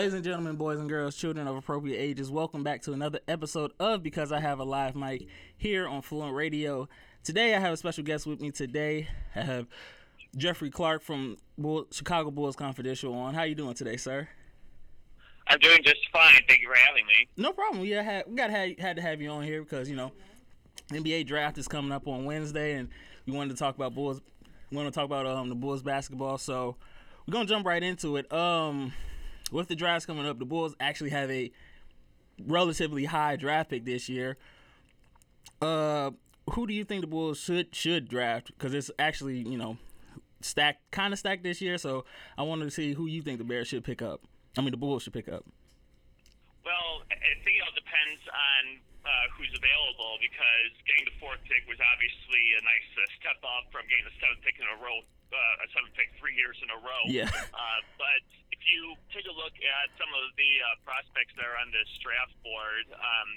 Ladies and gentlemen, boys and girls, children of appropriate ages, welcome back to another episode of Because I Have a Live Mic here on Fluent Radio. Today, I have a special guest with me. Today, I have Jeffrey Clark from Bull- Chicago Bulls Confidential on. How you doing today, sir? I'm doing just fine. Thank you for having me. No problem. Yeah, had, we got had, had to have you on here because you know NBA draft is coming up on Wednesday, and we wanted to talk about Bulls. We want to talk about um the Bulls basketball, so we're gonna jump right into it. Um, with the drafts coming up, the Bulls actually have a relatively high draft pick this year. Uh, who do you think the Bulls should should draft? Because it's actually you know stacked, kind of stacked this year. So I wanted to see who you think the Bears should pick up. I mean, the Bulls should pick up. Well, I think it all depends on uh, who's available because getting the fourth pick was obviously a nice uh, step up from getting the seventh pick in a row, uh, a seventh pick three years in a row. Yeah. Uh, but if you take a look at some of the uh, prospects that are on this draft board, um,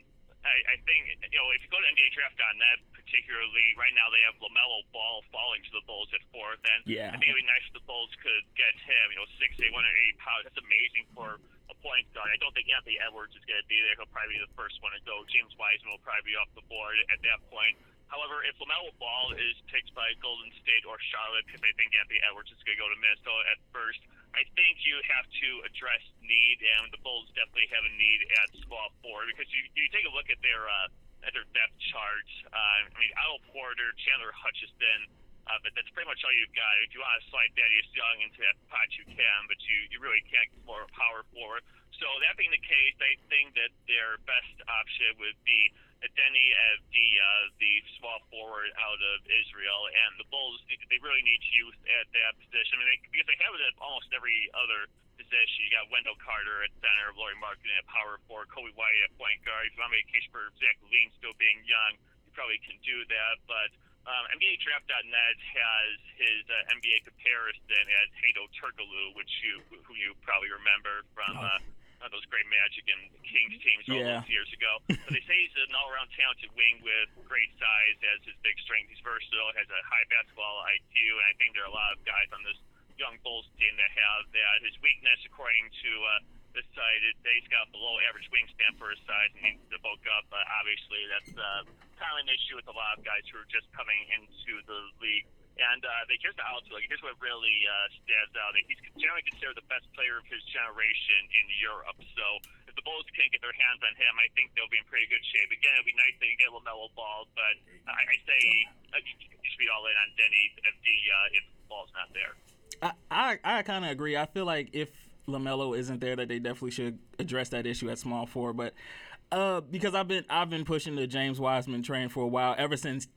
I, I think you know if you go to NBADraft.net, particularly right now they have Lamelo Ball falling to the Bulls at fourth, and Yeah. I think it'd be nice if the Bulls could get him. You know, six eight, one eighty pounds. That's amazing for a point guard. I don't think Anthony Edwards is going to be there. He'll probably be the first one to go. James Wiseman will probably be off the board at that point. However, if Lamelo Ball is picked by Golden State or Charlotte, because I think Anthony Edwards is going to go to Minnesota at first, I think you have to address need, and the Bulls definitely have a need at small forward because you, you take a look at their uh, at their depth chart. Uh, I mean, Al Porter, Chandler Hutchison, uh, but that's pretty much all you've got. If you want to slide Thaddeus Young into that pot, you can, but you, you really can't get more power forward. So that being the case, I think that their best option would be Deni as the uh, the small forward out of Israel, and the Bulls they really need youth at that position. I mean, they, because they have it at almost every other position. You got Wendell Carter at center, Lauri Markkanen at power forward, Coby White at point guard. If you want to make a case for Zach LaVine still being young, you probably can do that. But um, NBADraft.net has his uh, NBA comparison at Hedo Turkoglu, which you who you probably remember from. Uh, uh, those great Magic and Kings teams all Yeah. those years ago. but they say he's an all-around talented wing with great size as his big strength. He's versatile, has a high basketball IQ, and I think there are a lot of guys on this young Bulls team that have that. His weakness, according to uh, this site, is that he's got below average wingspan for his size and needs to bulk up. But obviously, that's uh, kind of an issue with a lot of guys who are just coming into the league. And uh, here's the outlook. Here's what really uh, stands out. He's generally considered the best player of his generation in Europe. So if the Bulls can't get their hands on him, I think they'll be in pretty good shape. Again, it'd be nice to get Lamelo Ball, but I, I say uh, you should be all in on Deni if the uh, if Ball's not there. I I, I kind of agree. I feel like if Lamelo isn't there, that they definitely should address that issue at small four. But uh, because I've been I've been pushing the James Wiseman train for a while, ever since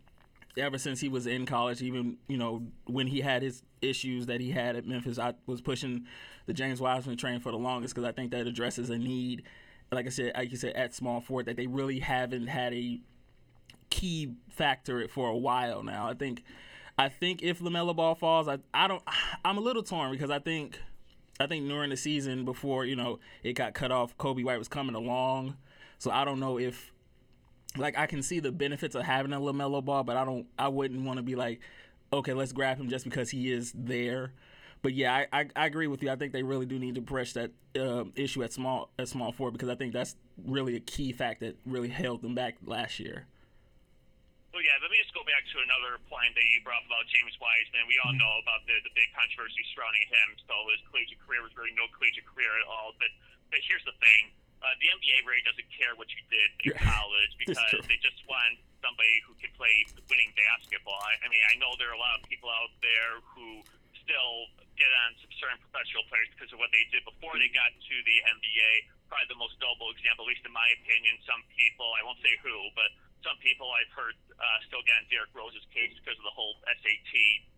ever since he was in college. Even you know when he had his issues that he had at Memphis, I was pushing the James Wiseman train for the longest because I think that addresses a need. Like I said, like you said, at small forward that they really haven't had a key factor for a while now. I think I think if Lamelo Ball falls, I I don't I'm a little torn because I think I think during the season before you know it got cut off, Coby White was coming along, so I don't know if like I can see the benefits of having a Lamelo Ball, but I don't I wouldn't want to be like okay let's grab him just because he is there. But yeah, I, I, I agree with you. I think they really do need to press that uh, issue at small at small four because I think that's really a key fact that really held them back last year. Well, yeah, let me just go back to another point that you brought up about James Wiseman. We all know about the, the big controversy surrounding him. So his collegiate career was really no collegiate career at all. But but here's the thing: uh, the NBA really doesn't care what you did in college because they just want somebody who can play winning basketball. I, I mean, I know there are a lot of people out there who still get on some certain professional players because of what they did before they got to the NBA. Probably the most notable example, at least in my opinion, some people, I won't say who, but some people I've heard uh, still get on Derrick Rose's case because of the whole SAT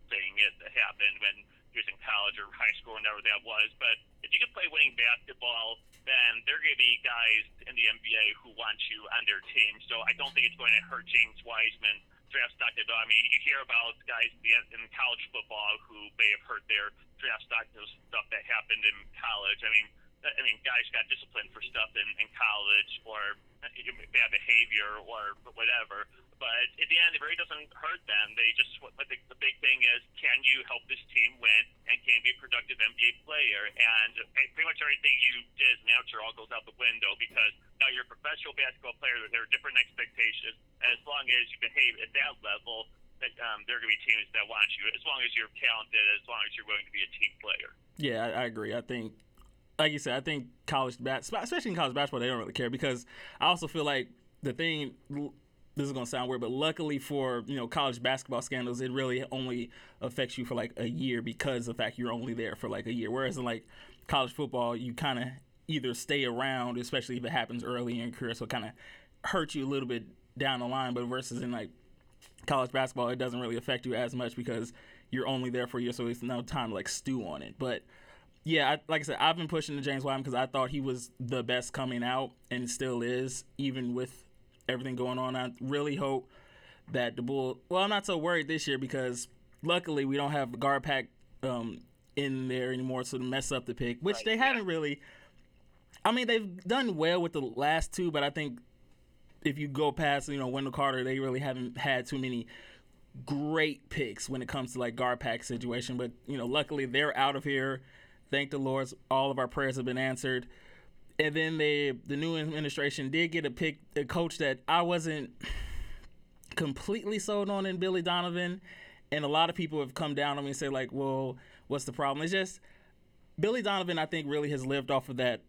thing that happened when he in college or high school, whenever that was. But if you can play winning basketball, then there are going to be guys in the NBA who want you on their team. So I don't think it's going to hurt James Wiseman draft stock at all. I mean, you hear about guys in college football who may have hurt their draft stock, those stuff that happened in college. I mean, I mean, guys got disciplined for stuff in, in college or uh, bad behavior or whatever. But at the end, it really doesn't hurt them. They just, the, the big thing is, can you help this team win and can you be a productive NBA player? And pretty much everything you did as an amateur all goes out the window because now you're a professional basketball player. There are different expectations. As long as you behave at that level, that, um, there are going to be teams that want you. As long as you're talented, as long as you're willing to be a team player. Yeah, I, I agree. I think, like you said, I think college bas, especially in college basketball, they don't really care because I also feel like the thing. This is gonna sound weird, but luckily for you know college basketball scandals, it really only affects you for like a year because of the fact you're only there for like a year. Whereas in like college football, you kind of either stay around, especially if it happens early in your career, so it kind of hurts you a little bit down the line. But versus in like college basketball, it doesn't really affect you as much because you're only there for a year, so it's no time to like stew on it. But yeah, I, like I said, I've been pushing to James Wiseman because I thought he was the best coming out and still is, even with everything going on. I really hope that the Bull. Well, I'm not so worried this year because luckily we don't have GarPax um, in there anymore, so to mess up the pick, which Right, they haven't really. I mean, they've done well with the last two, but I think if you go past, you know, Wendell Carter, they really haven't had too many great picks when it comes to like GarPax situation. But you know, luckily they're out of here. Thank the Lord, all of our prayers have been answered. And then they, the new administration did get a pick, a coach that I wasn't completely sold on in Billy Donovan. And a lot of people have come down on me and say like, well, what's the problem? It's just Billy Donovan, I think, really has lived off of that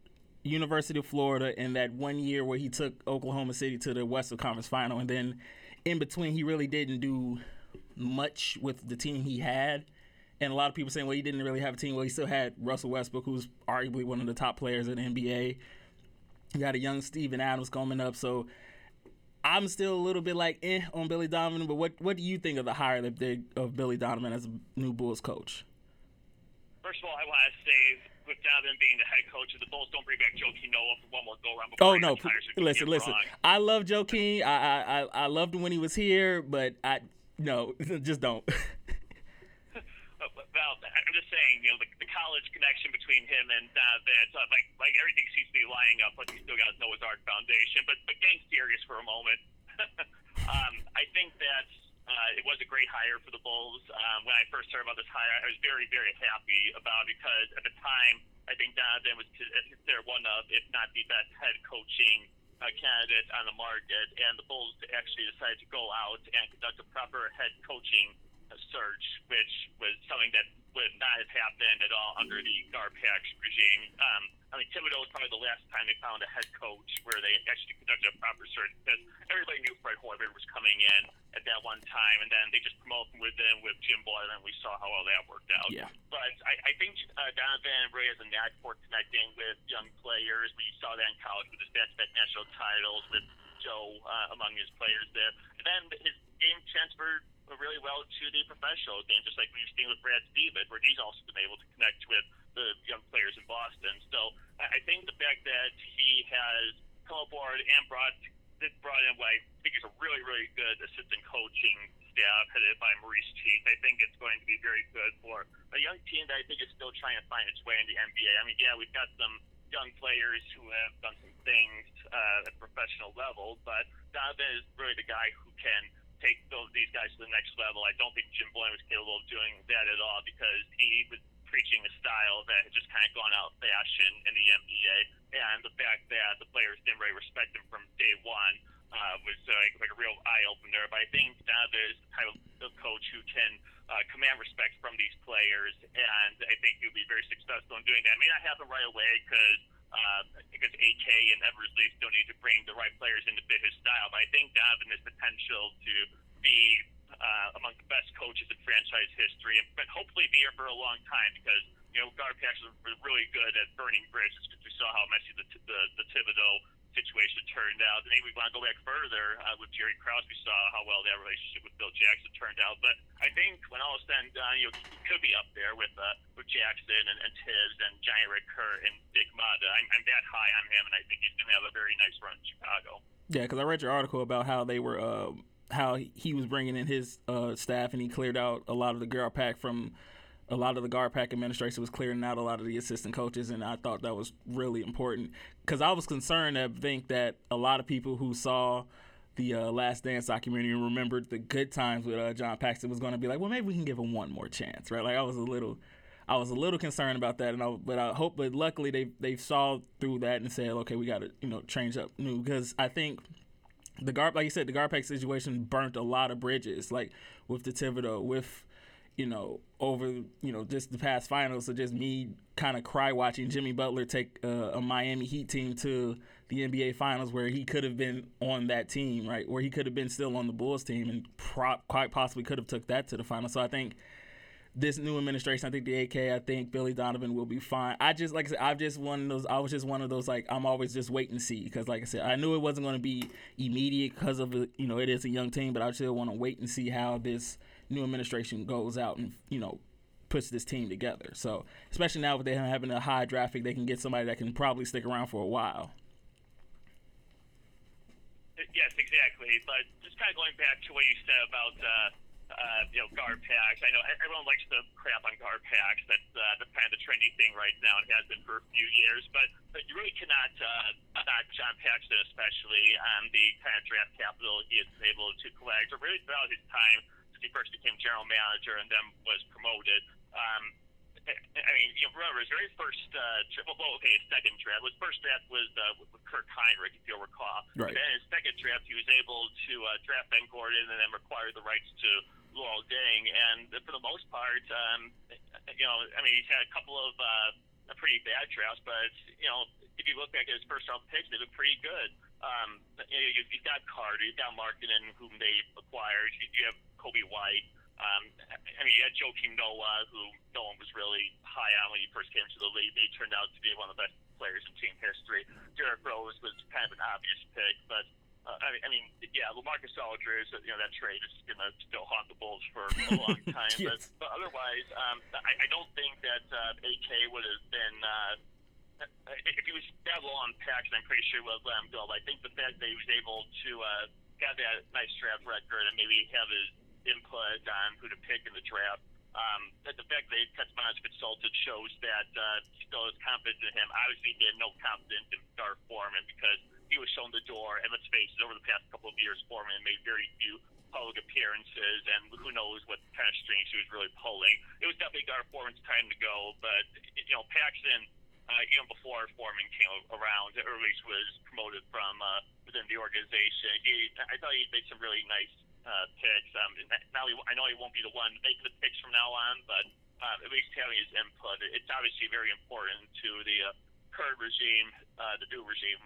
University of Florida and that one year where he took Oklahoma City to the Western Conference Final, and then in between, he really didn't do much with the team he had. And a lot of people saying, well, he didn't really have a team. Well, he still had Russell Westbrook, who's arguably one of the top players in the NBA. You got a young Steven Adams coming up, so I'm still a little bit like eh on Billy Donovan. But what what do you think of the hire that they, of Billy Donovan as a new Bulls coach? First of all, I want to say, with Donovan being the head coach of the Bulls, don't bring back Joakim Noah for one more go round. before Oh he no! retires. p- Listen, listen. wrong. I love Joakim. I, I I I loved him when he was here, but I no, just don't. Uh, Well, I'm just saying, you know, the, the college connection between him and Donovan, it's, uh, like like everything seems to be lining up, but he still got Noah's Arc Foundation. But but getting serious for a moment, um, I think that uh, it was a great hire for the Bulls. Um, when I first heard about this hire, I was very very happy about it because at the time I think Donovan was considered one of, if not the best head coaching uh, candidate on the market, and the Bulls actually decided to go out and conduct a proper head coaching search, which was something that would not have happened at all under the Garpax regime. Um, I mean, Thibodeau was probably the last time they found a head coach where they actually conducted a proper search because everybody knew Fred Hoiberg was coming in at that one time, and then they just promoted him with them with Jim Boylen, and we saw how well that worked out. Yeah. But I, I think uh, Donovan really has a knack for connecting with young players. We saw that in college with his back-to-back national titles with Joe uh, among his players there. And then his game transferred really well to the professional game, just like we've seen with Brad Stevens, where he's also been able to connect with the young players in Boston. So I think the fact that he has come aboard and brought this brought in what I think is a really, really good assistant coaching staff headed by Maurice Cheek. I think it's going to be very good for a young team that I think is still trying to find its way in the NBA. I mean, yeah, we've got some young players who have done some things uh, at professional level, but Donovan is really the guy who can take those, these guys to the next level. I don't think Jim Boylen was capable of doing that at all because he was preaching a style that had just kind of gone out of fashion in the NBA, and the fact that the players didn't really respect him from day one uh, was uh, like, like a real eye opener. But I think Donovan is the type of, of coach who can uh, command respect from these players, and I think he'll be very successful in doing that. It may not happen right away because uh, because AK and Eversley still need to bring the right players in to fit his style. But I think Donovan has potential to be uh, among the best coaches in franchise history, and but hopefully be here for a long time because you know Garpax is really good at burning bridges because we saw how messy the the, the Thibodeau situation turned out. And maybe we want to go back further uh, with Jerry Krause. We saw how well that relationship with Phil Jackson turned out. But I think when all is said and done, you know, he could be up there with uh, with Jackson and, and Thibs and Johnny Red Kerr and Dick Motta. I'm, I'm that high on him, and I think he's going to have a very nice run in Chicago. Yeah, because I read your article about how they were, uh, how he was bringing in his uh, staff, and he cleared out a lot of the GarPax from a lot of the GarPax administration was clearing out a lot of the assistant coaches, and I thought that was really important because I was concerned to think that a lot of people who saw the uh, Last Dance documentary and remembered the good times with uh, John Paxson was going to be like, well, maybe we can give him one more chance, right? Like I was a little. I was a little concerned about that, and I, but I hope, but luckily they they saw through that and said, okay, we got to you know change up new because I think the Gar like you said, the Garpax situation burnt a lot of bridges, like with the Thibodeau, with you know, over you know just the past finals. So just me kind of cry watching Jimmy Butler take uh, a Miami Heat team to the NBA Finals, where he could have been on that team, right? Where he could have been still on the Bulls team, and pro- quite possibly could have took that to the finals. So I think this new administration, I think the AK, I think Billy Donovan will be fine. I just like I said, I've just one of those. I was just one of those like I'm always just wait and see because like I said, I knew it wasn't going to be immediate because of you know it is a young team, but I still want to wait and see how this new administration goes out and you know puts this team together. So especially now with them having a high draft pick, they can get somebody that can probably stick around for a while. Yes, exactly. But just kind of going back to what you said about. Uh, uh, you know, GarPax. I know everyone likes to crap on GarPax. That's uh, the kind of the trendy thing right now. It has been for a few years, but, but you really cannot uh, knock John Paxson, especially on the kind of draft capital he is able to collect, or really throughout his time he first became general manager and then was promoted. Um, I mean, you know, remember his very first, uh, well, okay, his second draft. His first draft was uh, with Kirk Hinrich, if you'll recall. Right. Then his second draft, he was able to uh, draft Ben Gordon and then acquire the rights to Luol Deng. And for the most part, um, you know, I mean, he's had a couple of uh, pretty bad drafts, but you know, if you look back at his first round picks, they've been pretty good. Um, you you've got Carter, you've got Markkanen, whom they acquired. You have Coby White. Um, I mean, you had Joakim Noah, who no one was really high on when he first came to the league. He turned out to be one of the best players in team history. Derrick Rose was kind of an obvious pick, but uh, I, mean, I mean, yeah, LaMarcus Aldridge, you know, that trade is going to still haunt the Bulls for a long time. yes. but, but otherwise, um, I, I don't think that uh, AK would have been. Uh, if he was that low on Paxson, I'm pretty sure would let him go. But I think the fact that he was able to uh, have that nice draft record and maybe have his input on who to pick in the draft. Um, the fact that Kecmano's consulted shows that uh, still has confidence in him. Obviously, he had no confidence in Gar Forman because he was shown the door. And let's face it, over the past couple of years, Forman made very few public appearances, and who knows what kind of strings he was really pulling. It was definitely Gar Forman's time to go, but you know, Paxson, uh, even before Forman came around, or at least was promoted from uh, within the organization, he I thought he made some really nice uh, picks. Um, now he, I know he won't be the one making the picks from now on, but uh, at least having his input, it's obviously very important to the uh, current regime, uh, the new regime,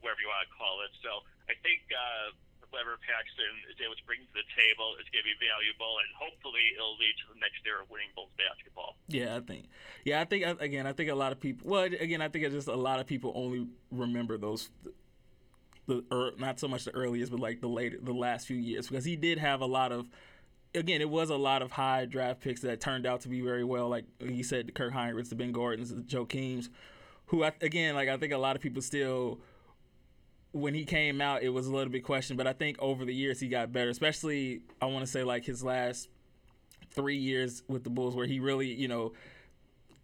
whatever you want to call it. So I think uh, whatever Paxson is able to bring to the table is going to be valuable, and hopefully it'll lead to the next era of winning Bulls basketball. Yeah, I think. Yeah, I think again. I think a lot of people. Well, again, I think it's just a lot of people only remember those the not so much the earliest, but like the later, the last few years, because he did have a lot of. Again, it was a lot of high draft picks that turned out to be very well. Like you said, Kirk Hinrich, the Ben Gordons, the Joe Joakims, who I, again, like I think a lot of people still, when he came out, it was a little bit questioned. But I think over the years he got better. Especially, I want to say like his last three years with the Bulls, where he really, you know,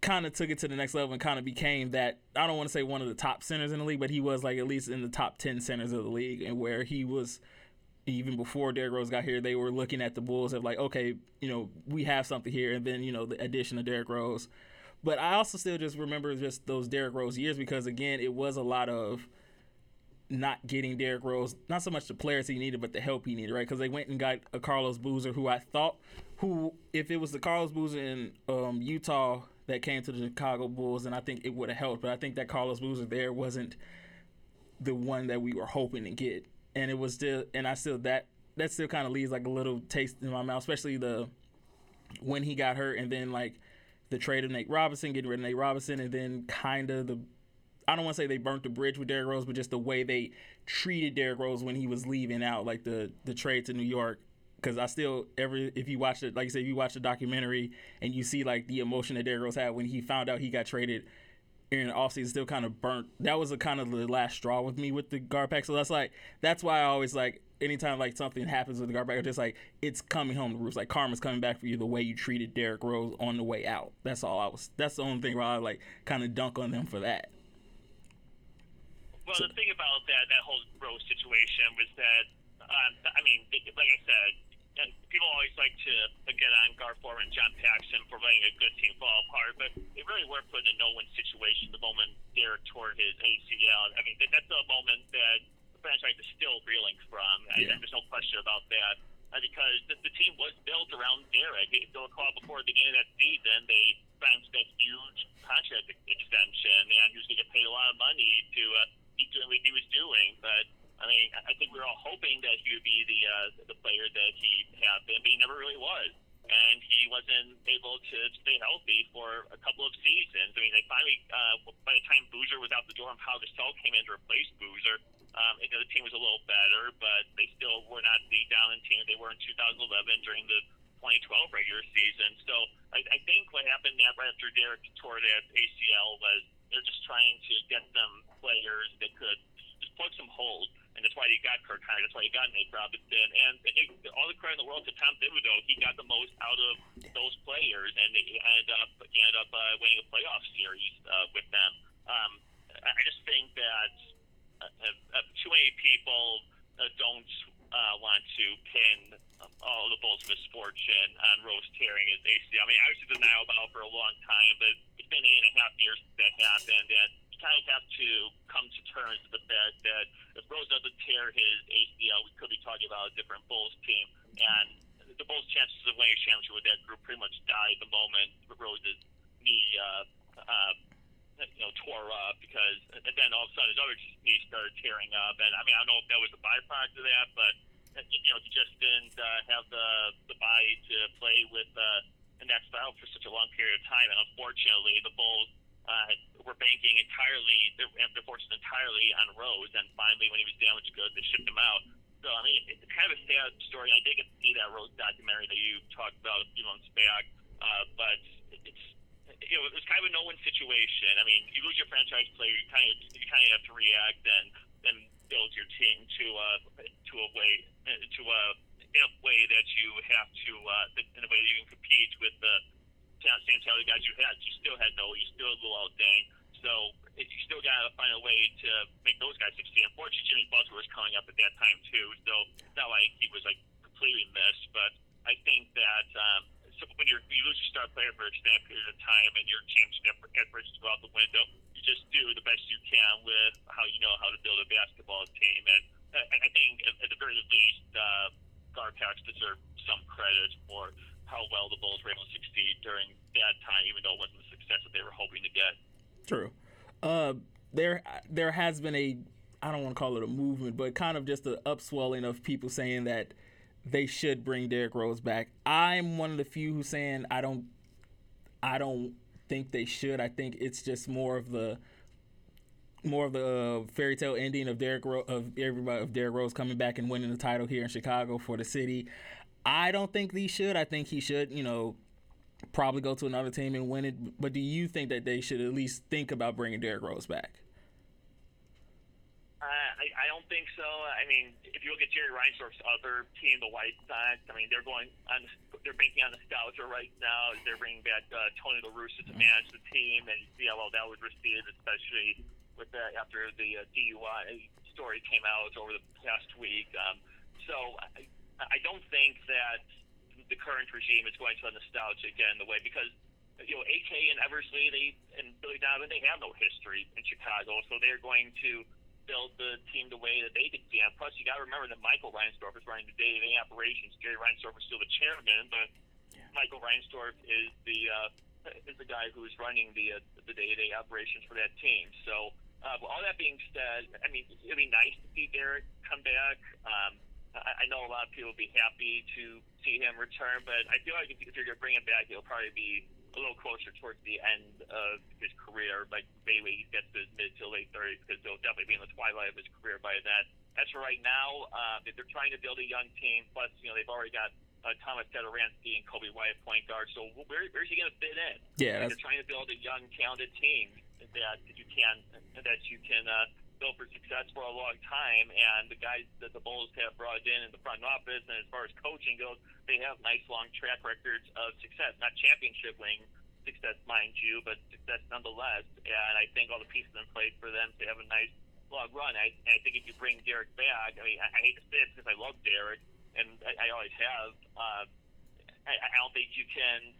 kind of took it to the next level and kind of became that I don't want to say one of the top centers in the league, but he was like at least in the top ten centers of the league, and where he was even before Derrick Rose got here, they were looking at the Bulls of like, okay, you know, we have something here, and then you know the addition of Derrick Rose. But I also still just remember just those Derrick Rose years because again, it was a lot of not getting Derrick Rose, not so much the players he needed, but the help he needed, right? Because they went and got a Carlos Boozer, who I thought, who if it was the Carlos Boozer in um, Utah that came to the Chicago Bulls, then I think it would have helped. But I think that Carlos Boozer there wasn't the one that we were hoping to get, and it was still, and I still that that still kind of leaves like a little taste in my mouth, especially the when he got hurt, and then like the trade of Nate Robinson, getting rid of Nate Robinson, and then kind of the I don't want to say they burnt the bridge with Derrick Rose, but just the way they treated Derrick Rose when he was leaving out, like the the trade to New York. Because I still every if you watch it, like I said, if you watch the documentary and you see like the emotion that Derrick Rose had when he found out he got traded in the offseason, still kind of burnt. That was a kind of the last straw with me with the GarPax. So that's like that's why I always like anytime like something happens with the GarPax, just like it's coming home to roost. Like karma's coming back for you the way you treated Derrick Rose on the way out. That's all I was. That's the only thing where I like kind of dunk on them for that. Well, the thing about that that whole Rose situation was that, um, I mean, like I said, and people always like to get on Gar Forman John Paxson for letting a good team fall apart, but they really were put in a no-win situation the moment Derrick tore his ACL. I mean, that's a moment that the franchise is still reeling from, and Yeah. there's no question about that. Uh, because the, the team was built around Derrick. If you'll recall, before the beginning of that season, they signed that huge contract extension, and he was going to get paid a lot of money to uh, keep doing what he was doing. But I mean, I think we were all hoping that he would be the uh, the player that he had been, but he never really was. And he wasn't able to stay healthy for a couple of seasons. I mean, they finally, uh, by the time Boozer was out the door and Pau Gasol came in to replace Boozer, um, you know, the team was a little better, but they still were not the dominant team they were in 2011 during the 2012 regular season. So I, I think what happened after Derrick tore that ACL was they're just trying to get some players that could just plug some holes. And that's why he got Kirk Hinrich. That's why he got Nate Robinson. And it, all the credit in the world to Tom Thibodeau. He got the most out of those players, and he ended up he ended up uh, winning a playoff series uh, with them. Um, I just think that uh, uh, too many people uh, don't uh, want to pin um, all the Bulls' misfortune on Rose tearing his ACL. I mean, I was in denial about it for a long time, but it's been eight and a half years since that happened, and kind of have to come to terms with the fact that if Rose doesn't tear his ACL, we could be talking about a different Bulls team, and the Bulls' chances of winning a championship with that group pretty much died the moment Rose's knee. Uh, uh, you know, tore up because, and then all of a sudden his other knee started tearing up. And I mean, I don't know if that was a byproduct of that, but you know, he just didn't uh, have the the body to play with uh, in that style for such a long period of time. And unfortunately, the Bulls uh, were banking entirely, their, their forces entirely on Rose. And finally, when he was damaged goods, they shipped him out. So I mean, it's kind of a sad story. I did get to see that Rose documentary that you talked about a few months back, uh, but it's you know, it was kind of a no-win situation. I mean, you lose your franchise player, you kind of you kind of have to react and then build your team to uh, to a way to a in a way that you have to uh, in a way that you can compete with the same talent guys you had. You still had no, you still had Luol Deng, so you still got to find a way to make those guys succeed. Unfortunately, Jimmy Butler was coming up at that time too, so it's not like he was like completely missed, but I think that. Um, so when you're, you lose your star player for an extended period of time and your championship efforts go out the window, you just do the best you can with how you know how to build a basketball team. And I, I think at, at the very least, uh, Garpax deserve some credit for how well the Bulls were able to succeed during that time, even though it wasn't the success that they were hoping to get. True. Uh, there, there has been a, I don't want to call it a movement, but kind of just an upswelling of people saying that they should bring Derrick Rose back. I'm one of the few who's saying I don't, I don't think they should. I think it's just more of the, more of the uh, fairy tale ending of Derrick Ro- of everybody of Derrick Rose coming back and winning the title here in Chicago for the city. I don't think he should. I think he should, you know, probably go to another team and win it. But do you think that they should at least think about bringing Derrick Rose back? Uh, I, I don't think so. I mean, if you look at Jerry Reinsdorf's other team, the White Sox, I mean, they're going on. They're banking on nostalgia right now. They're bringing back uh, Tony La Russa to manage the team, and you see how well that was received, especially with the, after the uh, DUI story came out over the past week. Um, so I, I don't think that the current regime is going to nostalgia get in the way because you know AK and Eversley they and Billy Donovan they have no history in Chicago, so they're going to build the team the way that they could. And plus, you got to remember that Michael Reinsdorf is running the day-to-day operations. Jerry Reinsdorf is still the chairman, but Michael Reinsdorf is the uh, is the guy who is running the uh, the day-to-day operations for that team. So, uh, all that being said, I mean, it'd be nice to see Derrick come back. Um, I, I know a lot of people would be happy to see him return, but I feel like if, if you're going to bring him back, he'll probably be a little closer towards the end of his career, like maybe he gets to his mid to late 30s, because he'll definitely be in the twilight of his career by then. As for right now, uh, if they're trying to build a young team, plus you know they've already got uh, Tomas Satoransky and Coby White point guard, so where, where's he going to fit in? Yeah, Like, they're trying to build a young, talented team that you can that you can uh, build for success for a long time. And the guys that the Bulls have brought in in the front office, and as far as coaching goes, they have nice long track records of success, not championship winning success, mind you, but success nonetheless. And I think all the pieces in place for them to have a nice long run. I, and I think if you bring Derrick back, I mean, I, I hate to say it because I love Derrick, and I, I always have. Uh, I, I don't think you can.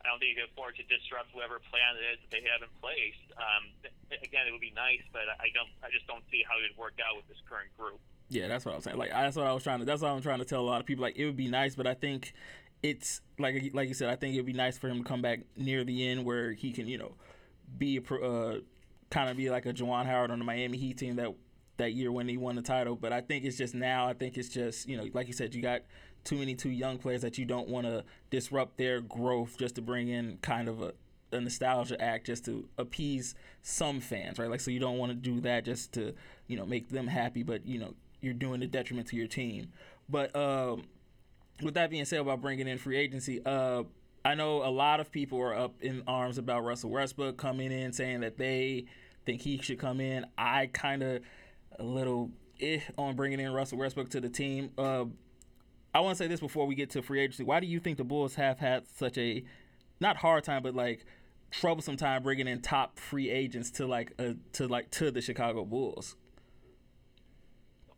I don't think you can afford to disrupt whatever plan it is that they have in place. Um, again, it would be nice, but I don't. I just don't see how it would work out with this current group. Yeah, that's what I was saying. Like that's what I was trying to. That's what I'm trying to tell a lot of people. Like it would be nice, but I think it's like like you said. I think it'd be nice for him to come back near the end where he can, you know, be a uh, kind of be like a Juwan Howard on the Miami Heat team that that year when he won the title. But I think it's just now. I think it's just you know, like you said, you got too many too young players that you don't want to disrupt their growth just to bring in kind of a a nostalgia act just to appease some fans, right? Like, so you don't want to do that just to, you know, make them happy, but you know, you're doing a detriment to your team. But um, with that being said, about bringing in free agency, uh, I know a lot of people are up in arms about Russell Westbrook coming in, saying that they think he should come in. I kind of a little eh on bringing in Russell Westbrook to the team. Uh, I want to say this before we get to free agency. Why do you think the Bulls have had such a not hard time, but like troublesome time bringing in top free agents to like uh, to like to the Chicago Bulls?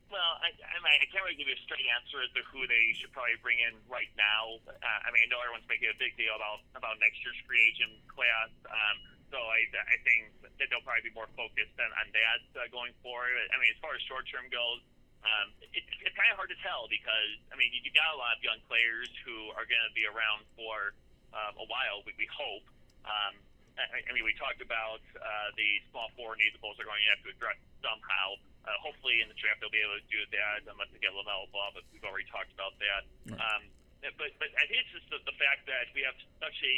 Well, I, I, mean, I can't really give you a straight answer as to who they should probably bring in right now. Uh, I mean, I know everyone's making a big deal about about next year's free agent class. Um, so I, I think that they'll probably be more focused on, on that uh, going forward. I mean, as far as short term goes, um, it, it's kind of hard to tell because I mean, you, you got a lot of young players who are going to be around for um, a while. We, we hope. Um, I, I mean, we talked about uh, the small forward needs the Bulls are going to have to address somehow. Uh, hopefully, in the draft they'll be able to do that unless they get Lamelo Ball, but we've already talked about that. Um, but but I think it's just the, the fact that we have such a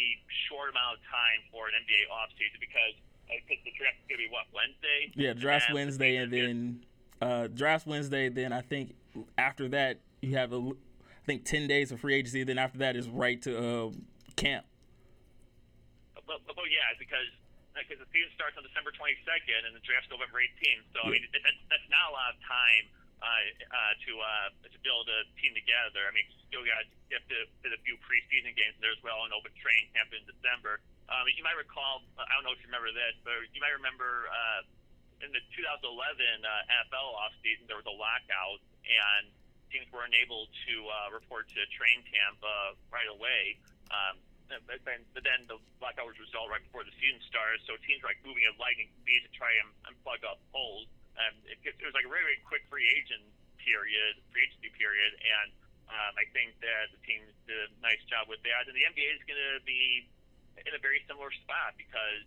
short amount of time for an NBA offseason because I think the draft is going to be what Wednesday. Yeah, draft And Wednesday, and then uh, gonna- draft Wednesday. Then I think after that you have a, I think ten days of free agency. Then after that is right to uh, camp. But, but, but yeah, because because the season starts on December 22nd and the draft's November 18th. So I mean, that, that's, that's not a lot of time uh, uh, to uh, to build a team together. I mean, you still got to get to, to the few preseason games there as well, and open training camp in December. Um, you might recall, I don't know if you remember this, but you might remember uh, in the 2011 uh, NFL offseason there was a lockout and teams weren't able to uh, report to training camp uh, right away. Um, but then, but then the lockout was resolved right before the season started, so teams were like moving at lightning speed to try and, and plug up holes. And it, it was like a very, very quick free agent period, free agency period, and um, I think that the team did a nice job with that. And the NBA is going to be in a very similar spot because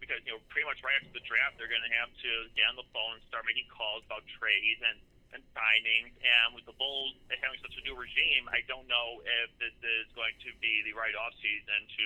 because you know pretty much right after the draft they're going to have to get on the phone and start making calls about trades and and signings. And with the Bulls having such a new regime, I don't know if this is going to be the right offseason to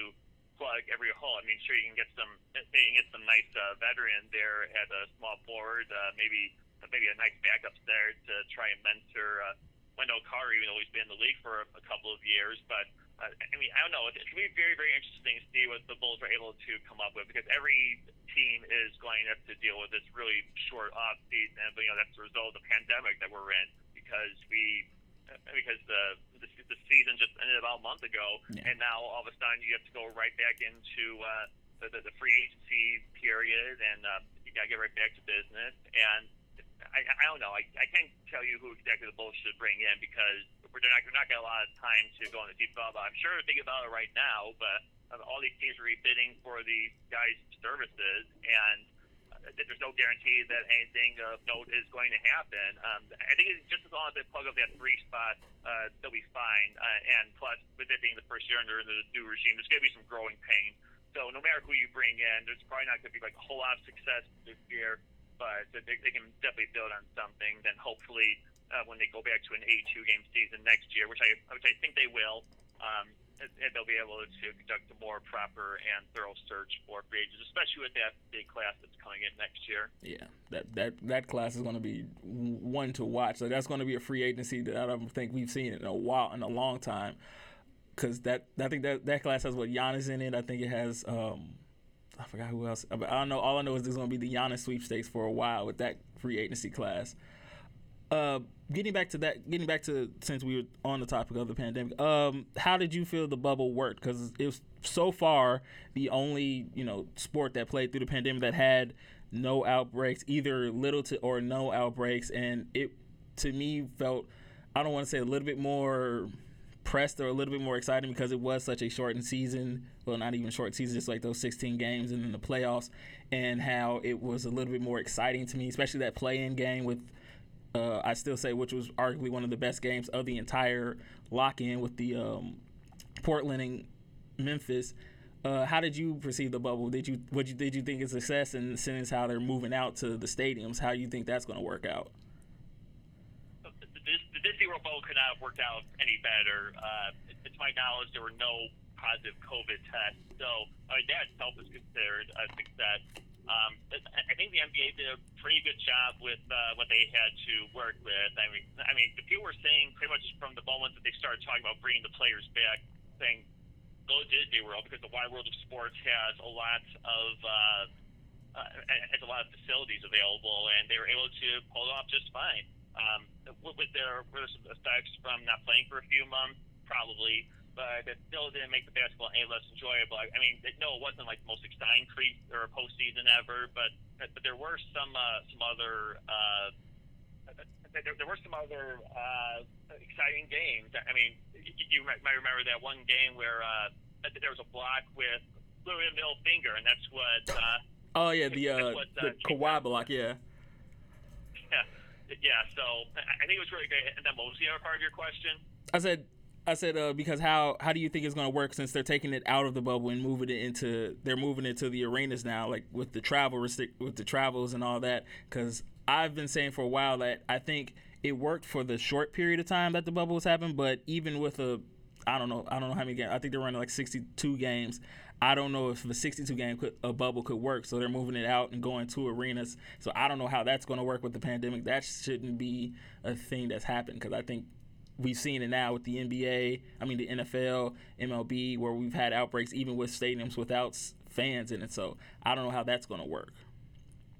plug every hole. I mean, sure you can get some you can get some nice uh, veteran there at a small forward, uh, maybe maybe a nice backup there to try and mentor. Uh, Wendell Carter, even though he's been in the league for a, a couple of years, but I mean, I don't know. It's going to be very, very interesting to see what the Bulls are able to come up with because every team is going to have to deal with this really short off season. But you know, that's the result of the pandemic that we're in because we because the the, the season just ended about a month ago, Yeah. and now all of a sudden you have to go right back into uh, the, the the free agency period, and uh, you got to get right back to business. And I, I don't know. I, I can't tell you who exactly the Bulls should bring in because we're not, we're not getting a lot of time to go into deep thought. I'm sure they're thinking about it right now, but uh, all these teams are bidding for these guys' services, and there's no guarantee that anything of note is going to happen. Um, I think it's just as long as they plug up that three spot, uh, they'll be fine. Uh, and plus, with it being the first year under the new regime, there's going to be some growing pain. So no matter who you bring in, there's probably not going to be like a whole lot of success this year, but they, they can definitely build on something. Then hopefully, uh, when they go back to an 82 game season next year, which I which I think they will. Um, they'll be able to conduct a more proper and thorough search for free agents, especially with that big class that's coming in next year. Yeah, that that that class is going to be one to watch. So that's going to be a free agency that I don't think we've seen in a while, in a long time. Because that I think that that class has what Giannis in it. I think it has. Um, I forgot who else. I don't know. All I know is there's going to be the Giannis sweepstakes for a while with that free agency class. Uh, getting back to that, getting back to since we were on the topic of the pandemic, um, how did you feel the bubble worked? Because it was so far the only you know sport that played through the pandemic that had no outbreaks, either little to or no outbreaks, and it to me felt I don't want to say a little bit more pressed or a little bit more exciting because it was such a shortened season. Well, not even short season, just like those 16 games and then the playoffs, and how it was a little bit more exciting to me, especially that play-in game with uh, I still say which was arguably one of the best games of the entire lock-in with the um, Portland and Memphis. Uh, how did you perceive the bubble? Did you what you did you think is success and since how they're moving out to the stadiums? How do you think that's going to work out? This, the Disney World bubble could not have worked out any better. Uh, to my knowledge, there were no positive COVID tests, so I mean, that itself is considered a success. Um, I think the NBA did a pretty good job with uh, what they had to work with. I mean, I mean, the people were saying pretty much from the moment that they started talking about bringing the players back, saying go Disney World because the wide world of sports has a lot of uh, uh, has a lot of facilities available, and they were able to pull it off just fine. Um, with their were there some effects from not playing for a few months? Probably but it still didn't make the basketball any less enjoyable. I mean, it, no, it wasn't like the most exciting pre or postseason ever, but but there were some uh, some other uh, there, there were some other uh, exciting games. I mean, you, you might remember that one game where uh, there was a block with Louis middle finger, and that's what. Uh, oh yeah, the uh, what, uh, the Kawhi block, yeah. Yeah, yeah. So I think it was really great. And then what was the other part of your question? I said I said uh, because how how do you think it's going to work since they're taking it out of the bubble and moving it into they're moving it to the arenas now, like with the travel with the travels and all that. Because I've been saying for a while that I think it worked for the short period of time that the bubble was happening, but even with a I don't know I don't know how many games I think they're running like 62 games. I don't know if the 62 game could, a bubble could work, so they're moving it out and going to arenas. So I don't know how that's going to work with the pandemic. That shouldn't be a thing that's happened because I think we've seen it now with the NBA, I mean the NFL, MLB, where we've had outbreaks even with stadiums without fans in it. So I don't know how that's going to work.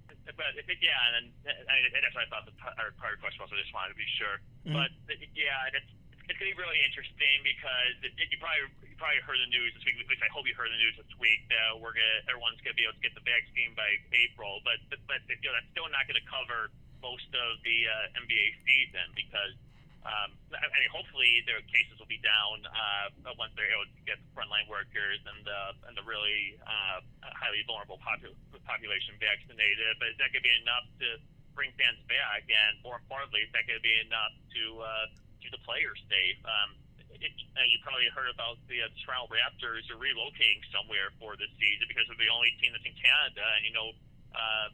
But if it, yeah, and I mean, that's what I thought the part of the question was. I just wanted to be sure. Mm-hmm. But yeah, it's it's going to be really interesting because it, it, you probably you probably heard the news this week. At least I hope you heard the news this week that we're gonna everyone's going to be able to get the vaccine by April. But but, but you know that's still not going to cover most of the uh, NBA season because um, I mean, hopefully their cases will be down uh, once they're able to get the frontline workers and the and the really uh, highly vulnerable popul- population vaccinated. But is that going to be enough to bring fans back? And more importantly, is that going to be enough to uh, keep the players safe? Um, it, uh, you probably heard about the uh, Toronto Raptors are relocating somewhere for this season because they're the only team that's in Canada, and you know. Uh,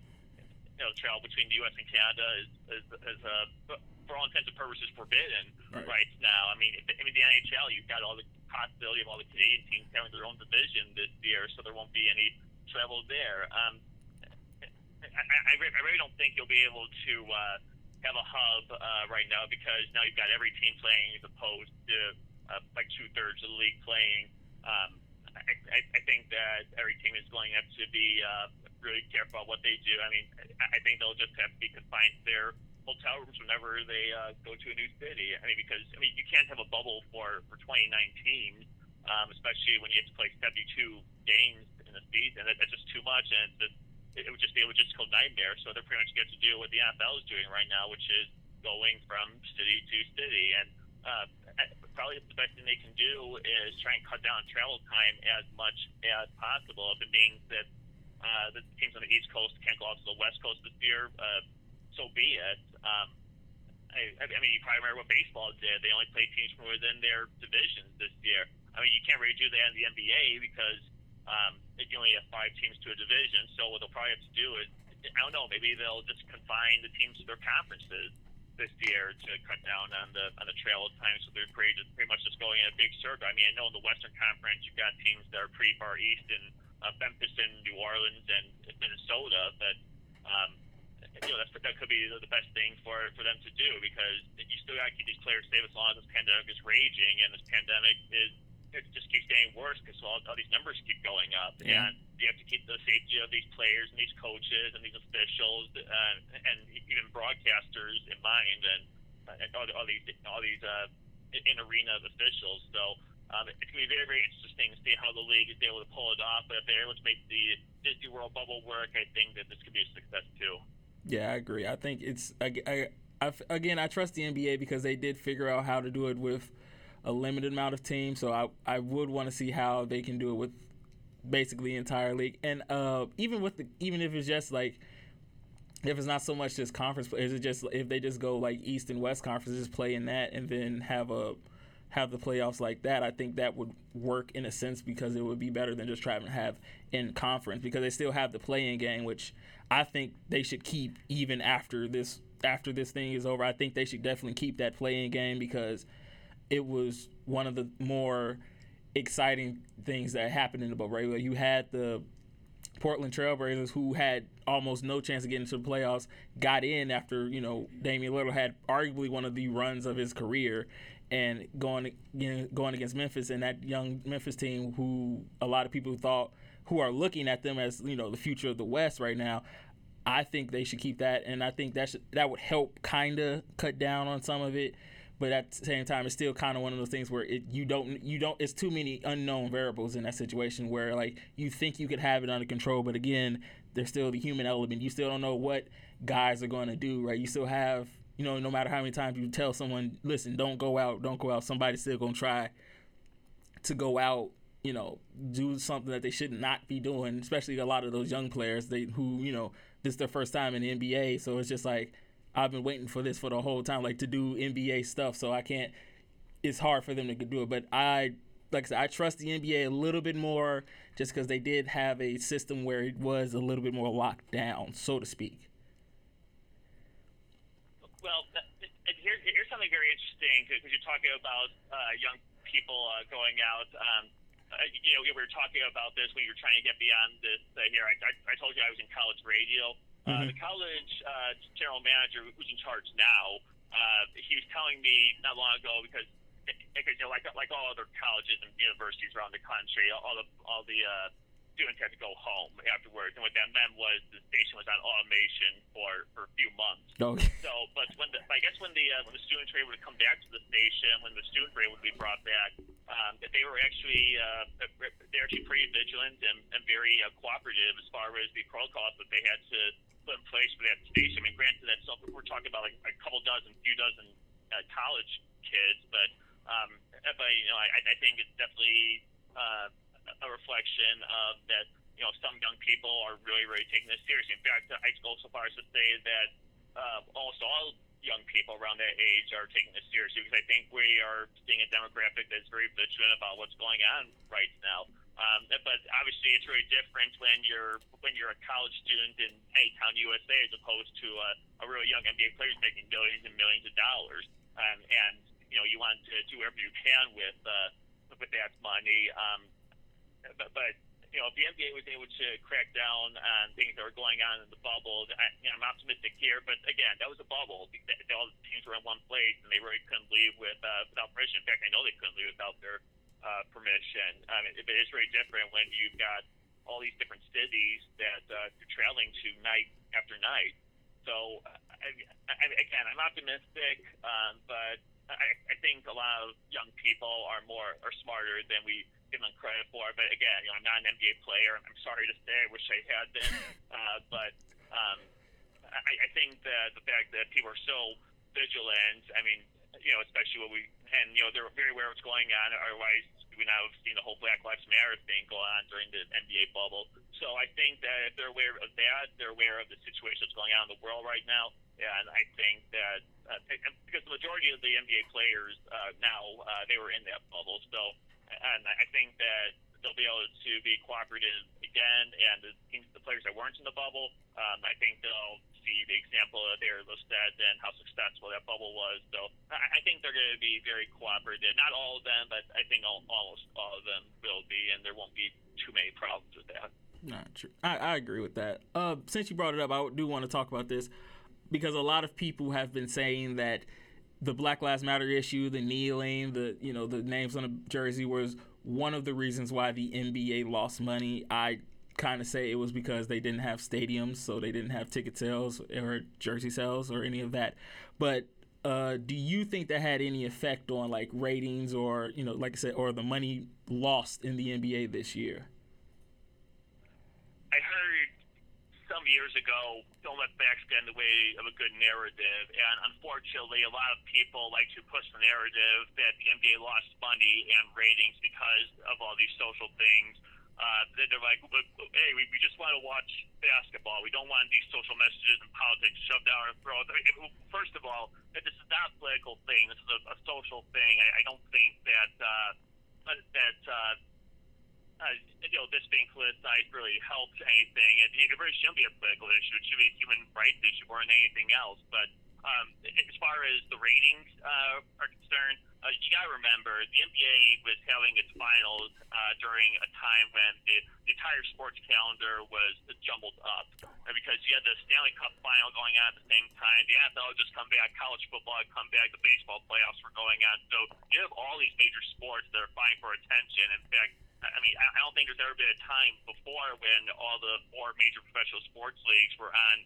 you know, travel between the U.S. and Canada is, is, is uh, for all intents and purposes, forbidden right, right now. I mean, if, I mean, the NHL, you've got all the possibility of all the Canadian teams having their own division this year, so there won't be any travel there. Um, I, I, I really don't think you'll be able to uh, have a hub uh, right now because now you've got every team playing as opposed to uh, like two thirds of the league playing. Um, I, I, I think that every team is going to have to be uh, really careful about what they do. I mean, I, I think they'll just have to be confined to their hotel rooms whenever they uh, go to a new city. I mean, because I mean, you can't have a bubble for for 2019, um, especially when you have to play 72 games in a season. That, that's just too much, and it's just, it, would just be a logistical nightmare. So they're pretty much get to do what the NFL is doing right now, which is going from city to city, and uh, probably the best thing they can do is try and cut down travel time as much as possible. If it means that uh, the teams on the East Coast can't go out to the West Coast this year, uh, so be it. Um, I, I mean, you probably remember what baseball did. They only played teams from within their divisions this year. I mean, you can't really do that in the NBA because um, you only have five teams to a division. So what they'll probably have to do is, I don't know, maybe they'll just confine the teams to their conferences this year to cut down on the on the travel time. So they're pretty, pretty much just going in a big circle. I mean, I know in the Western Conference you've got teams that are pretty far east in uh, Memphis and New Orleans and Minnesota, but um, you know that's, that could be the best thing for for them to do because you still got to keep these players safe as long as this pandemic is raging and this pandemic is it just keeps getting worse because all, all these numbers keep going up Yeah. and you have to keep the safety of these players and these coaches and these officials uh, and even broadcasters in mind and, and all, all these all these uh, in arena officials. So um, it's going to be very very interesting to see how the league is able to pull it off. But if they're able to make the Disney World bubble work, I think that this could be a success too. Yeah, I agree. I think it's I, I, I, again I trust the NBA because they did figure out how to do it with a limited amount of teams. So I I would want to see how they can do it with basically the entire league, and uh, even with the even if it's just like if it's not so much just conference, is it just if they just go like East and West conferences, just play in that, and then have a have the playoffs like that, I think that would work in a sense because it would be better than just trying to have in conference because they still have the play-in game, which I think they should keep even after this after this thing is over. I think they should definitely keep that play-in game because it was one of the more exciting things that happened in the bubble. Right, you had the Portland Trailblazers, who had almost no chance of getting to the playoffs, got in after you know Damian Lillard had arguably one of the runs of his career, and going you know, going against Memphis and that young Memphis team, who a lot of people thought who are looking at them as you know the future of the West right now. I think they should keep that, and I think that should, that would help kind of cut down on some of it. But at the same time, it's still kind of one of those things where it, you don't you don't it's too many unknown variables in that situation where like you think you could have it under control, but again, there's still the human element. You still don't know what guys are going to do, right? You still have you know no matter how many times you tell someone, listen, don't go out, don't go out. Somebody's still gonna try to go out you know, do something that they should not be doing, especially a lot of those young players they who, you know, this is their first time in the NBA. So it's just like I've been waiting for this for the whole time, like to do NBA stuff. So I can't it's hard for them to do it. But I like I said, I trust the NBA a little bit more just because they did have a system where it was a little bit more locked down, so to speak. Well, and here, here's something very interesting because you're talking about uh, young people uh, going out. Um, uh, you know, we were talking about this when you were trying to get beyond this uh, here. I, I, I told you I was in college radio. Uh, Mhm. the college uh, general manager who's in charge now, uh, he was telling me not long ago because because you know, like like all other colleges and universities around the country, all the all the uh, students had to go home afterwards, and what that meant was the station was on automation for for a few months. Okay. So, but when the, I guess when the uh, when the students were able to come back to the station, when the students were able to be brought back, um, that they were actually uh, they're actually pretty vigilant and, and very uh, cooperative as far as the protocols that they had to put in place for that station. I mean, granted, that's we're talking about like a couple dozen, few dozen uh, college kids, but um, but you know, I, I think it's definitely uh, a reflection of that. You know, some young people are really, really taking this seriously. In fact, I go so far as to say that uh, almost all young people around that age are taking this seriously because I think we are seeing a demographic that's very vigilant about what's going on right now. Um, but obviously, it's really different when you're when you're a college student in Anytown, USA, as opposed to a, a really young NBA player making millions and millions of dollars. Um, and you know, you want to do whatever you can with uh, with that money. Um, but, but you know, if the NBA was able to crack down on things that were going on in the bubble, I, you know, I'm optimistic here. But again, that was a bubble. All the teams were in one place, and they really couldn't leave with uh, without permission. In fact, I know they couldn't leave without their uh, permission. I mean, but it's very different when you've got all these different cities that uh, you're traveling to night after night. So, uh, I, I, again, I'm optimistic, um, but I, I think a lot of young people are more are smarter than we give them credit for. But again, you know, I'm not an NBA player. I'm sorry to say, I wish I had been. uh, but um, I, I think that the fact that people are so vigilant, I mean, you know, especially when we and you know they're very aware of what's going on. Otherwise, we now have seen the whole Black Lives Matter thing go on during the NBA bubble. So I think that if they're aware of that, they're aware of the situation that's going on in the world right now. And I think that uh, because the majority of the NBA players uh, now uh, they were in that bubble, so and I think that they'll be able to be cooperative again. And the, the players that weren't in the bubble, um, I think they'll the example of their Listad and how successful that bubble was. So I, I think they're going to be very cooperative. Not all of them, but I think all, almost all of them will be, and there won't be too many problems with that. Not true. I, I agree with that. Uh, since you brought it up, I do want to talk about this because a lot of people have been saying that the Black Lives Matter issue, the kneeling, the you know the names on the jersey was one of the reasons why the NBA lost money. I kind of say it was because they didn't have stadiums, so they didn't have ticket sales or jersey sales or any of that. But uh, do you think that had any effect on like ratings or you know, like I said, or the money lost in the NBA this year? I heard some years ago, don't let facts get in the way of a good narrative. And unfortunately, a lot of people like to push the narrative that the NBA lost money and ratings because of all these social things. Uh, they're like, hey, we, we just want to watch basketball. We don't want these social messages and politics shoved down our throats. I mean, first of all, this is not a political thing. This is a, a social thing. I, I don't think that uh, that uh, uh, you know, this being politicized really helps anything. It, it really shouldn't be a political issue. It should be a human rights issue more than anything else. But um, as far as the ratings uh, are concerned, uh, you got to remember the NBA was having its finals uh, during a time when the, the entire sports calendar was jumbled up uh, because you had the Stanley Cup final going on at the same time. The NFL just come back, college football had come back, the baseball playoffs were going on. So you have all these major sports that are fighting for attention. In fact, I mean, I don't think there's ever been a time before when all the four major professional sports leagues were on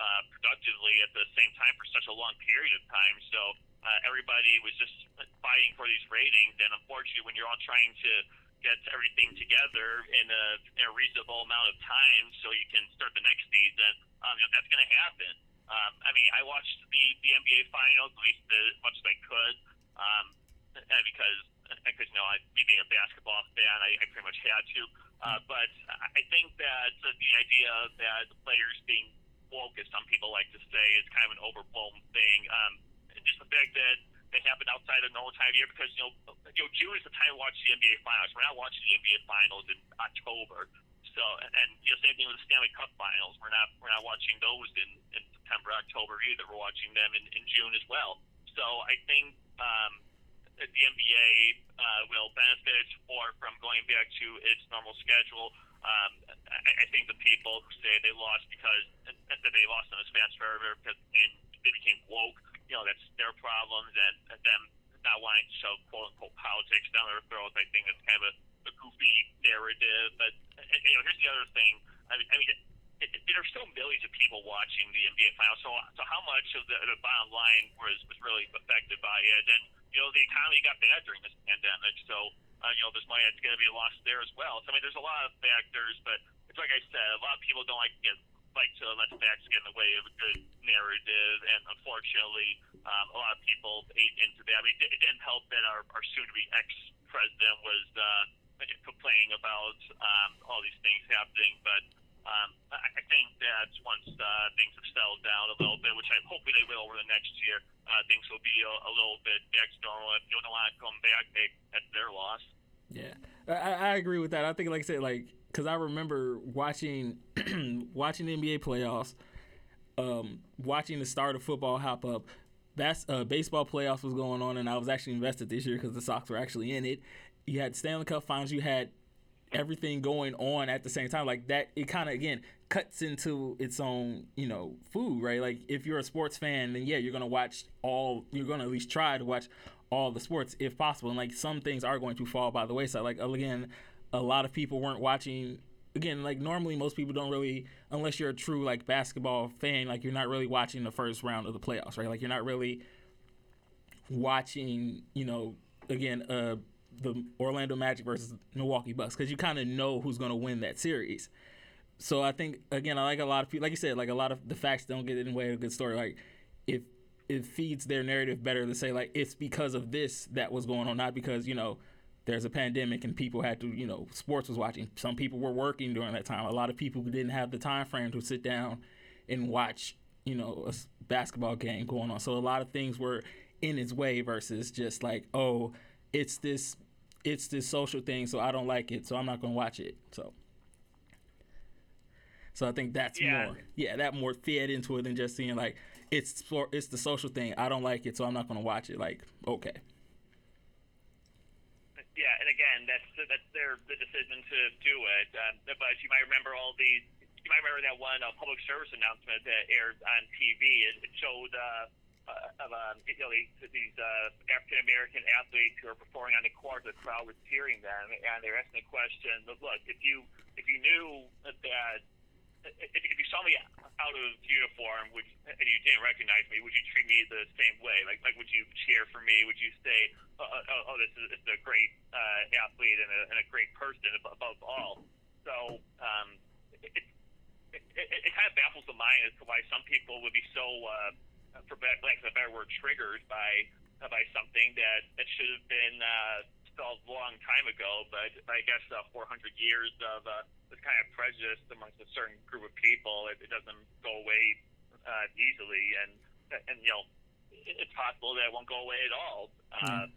uh, productively at the same time for such a long period of time. So uh, everybody was just fighting for these ratings, and unfortunately, when you're all trying to get everything together in a, in a reasonable amount of time so you can start the next season, um, you know, that's going to happen. Um, I mean, I watched the, the NBA finals at least as much as I could, um, because because you know, I, me being a basketball fan, I, I pretty much had to. Uh, but I think that the idea that the players being woke, as some people like to say, is kind of an overblown thing. Um, just the fact that they happen outside of normal time of year because you know, you know, June is the time to watch the NBA finals. We're not watching the NBA finals in October. So, and, you know, same thing with the Stanley Cup finals. We're not we're not watching those in, in September, October either. We're watching them in, in June as well. So I think um, the NBA uh, will benefit more from going back to its normal schedule. Um, I, I think the people who say they lost because that they lost on this fast forever because they became woke, you know, that's their problems, and, them not wanting to show quote unquote politics down their throats. I think it's kind of a, a goofy narrative. But you know, here's the other thing. I mean, I mean there are still millions of people watching the NBA finals. So, so how much of the, the bottom line was was really affected by it? And you know, the economy got bad during this pandemic, so uh, you know, there's money that's going to be lost there as well. So I mean, there's a lot of factors, but it's like I said, a lot of people don't like to get like to let the facts get in the way of a good narrative, and unfortunately, um, a lot of people ate into that. I mean, it, didn't help that our, our soon-to-be ex-president was uh, complaining about um, all these things happening, but um, I, I think that once uh, things have settled down a little bit, which I hopefully they will over the next year, uh, things will be a, a little bit back to normal. If you don't want to come back, they, that's their loss. Yeah, I, I agree with that. I think, like I said, like because I remember watching watching the NBA playoffs, um, watching the start of football hop up. That's uh, baseball playoffs was going on, and I was actually invested this year because the Sox were actually in it. You had Stanley Cup Finals. You had everything going on at the same time like that it kind of again cuts into its own you know food right like if you're a sports fan then yeah you're gonna watch all you're gonna at least try to watch all the sports if possible and like some things are going to fall by the wayside like again a lot of people weren't watching again like normally most people don't really unless you're a true like basketball fan like you're not really watching the first round of the playoffs right like you're not really watching you know again uh the Orlando Magic versus Milwaukee Bucks because you kind of know who's going to win that series. So I think again, I like a lot of people, like you said, like a lot of the facts don't get in the way of a good story. Like if it feeds their narrative better to say like it's because of this that was going on, not because you know there's a pandemic and people had to, you know, sports was watching. Some people were working during that time. A lot of people didn't have the time frame to sit down and watch, you know, a basketball game going on. So a lot of things were in its way versus just like, oh, it's this it's this social thing, so I don't like it, so I'm not gonna watch it. So So I think that's Yeah. more yeah, that more fed into it than just seeing like it's for it's the social thing. I don't like it, so I'm not gonna watch it. Like, okay. Yeah, and again, that's that's their the decision to do it. Um, but you might remember all these. You might remember that one uh, public service announcement that aired on TV. It, it showed uh, uh, of um, you know these, these uh, African American athletes who are performing on the court. The crowd was cheering them, and they're asking the question: Look, if you if you knew that if, you saw me out of uniform, would and you didn't recognize me, would you treat me the same way? Like, like would you cheer for me? Would you say, oh, oh, oh this, is, this is a great uh, athlete and a, and a great person above, all? So um, it, it, it, it kind of baffles the mind as to why some people would be so, uh, for lack of a better word, triggered by uh, by something that that should have been uh, solved a long time ago. But I guess uh, 400 years of uh, this kind of prejudice amongst a certain group of people, it, it doesn't go away uh, easily, and and you know it, it's possible that it won't go away at all. Uh,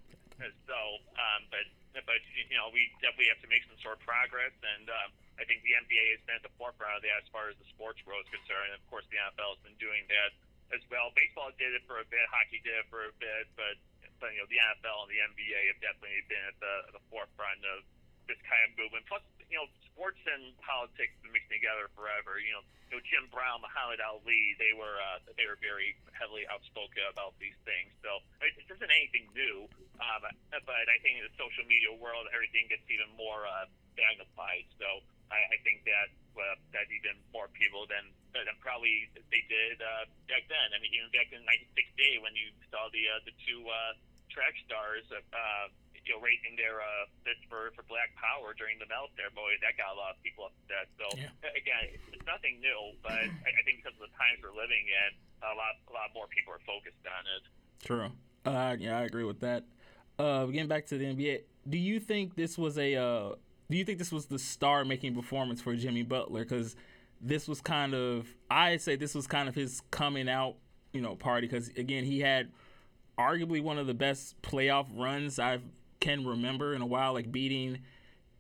So, um, but but you know we definitely have to make some sort of progress, and um, I think the NBA has been at the forefront of that as far as the sports world is concerned. And of course, the NFL has been doing that as well. Baseball did it for a bit, hockey did it for a bit, but but you know the NFL and the NBA have definitely been at the, at the forefront of this kind of movement. Plus, you know, sports and politics have been mixed together forever. You know, you know Jim Brown, Muhammad Ali, they were uh, they were very heavily outspoken about these things. So it, it isn't anything new. Um, but I think in the social media world, everything gets even more uh, magnified. So I, I think that uh, that even more people than than probably they did uh, back then. I mean, even back in '1968 when you saw the uh, the two uh, track stars, uh, you know, raising their uh, fist for for Black Power during the medal ceremony, that got a lot of people upset. So Yeah. again, it's nothing new, but I, I think because of the times we're living in, a lot a lot more people are focused on it. True. Uh, yeah, I agree with that. Uh, getting back to the NBA, do you think this was a uh, do you think this was the star making performance for Jimmy Butler? Because this was kind of I'd say this was kind of his coming out, you know, party. Because again, he had arguably one of the best playoff runs I can remember in a while, like beating,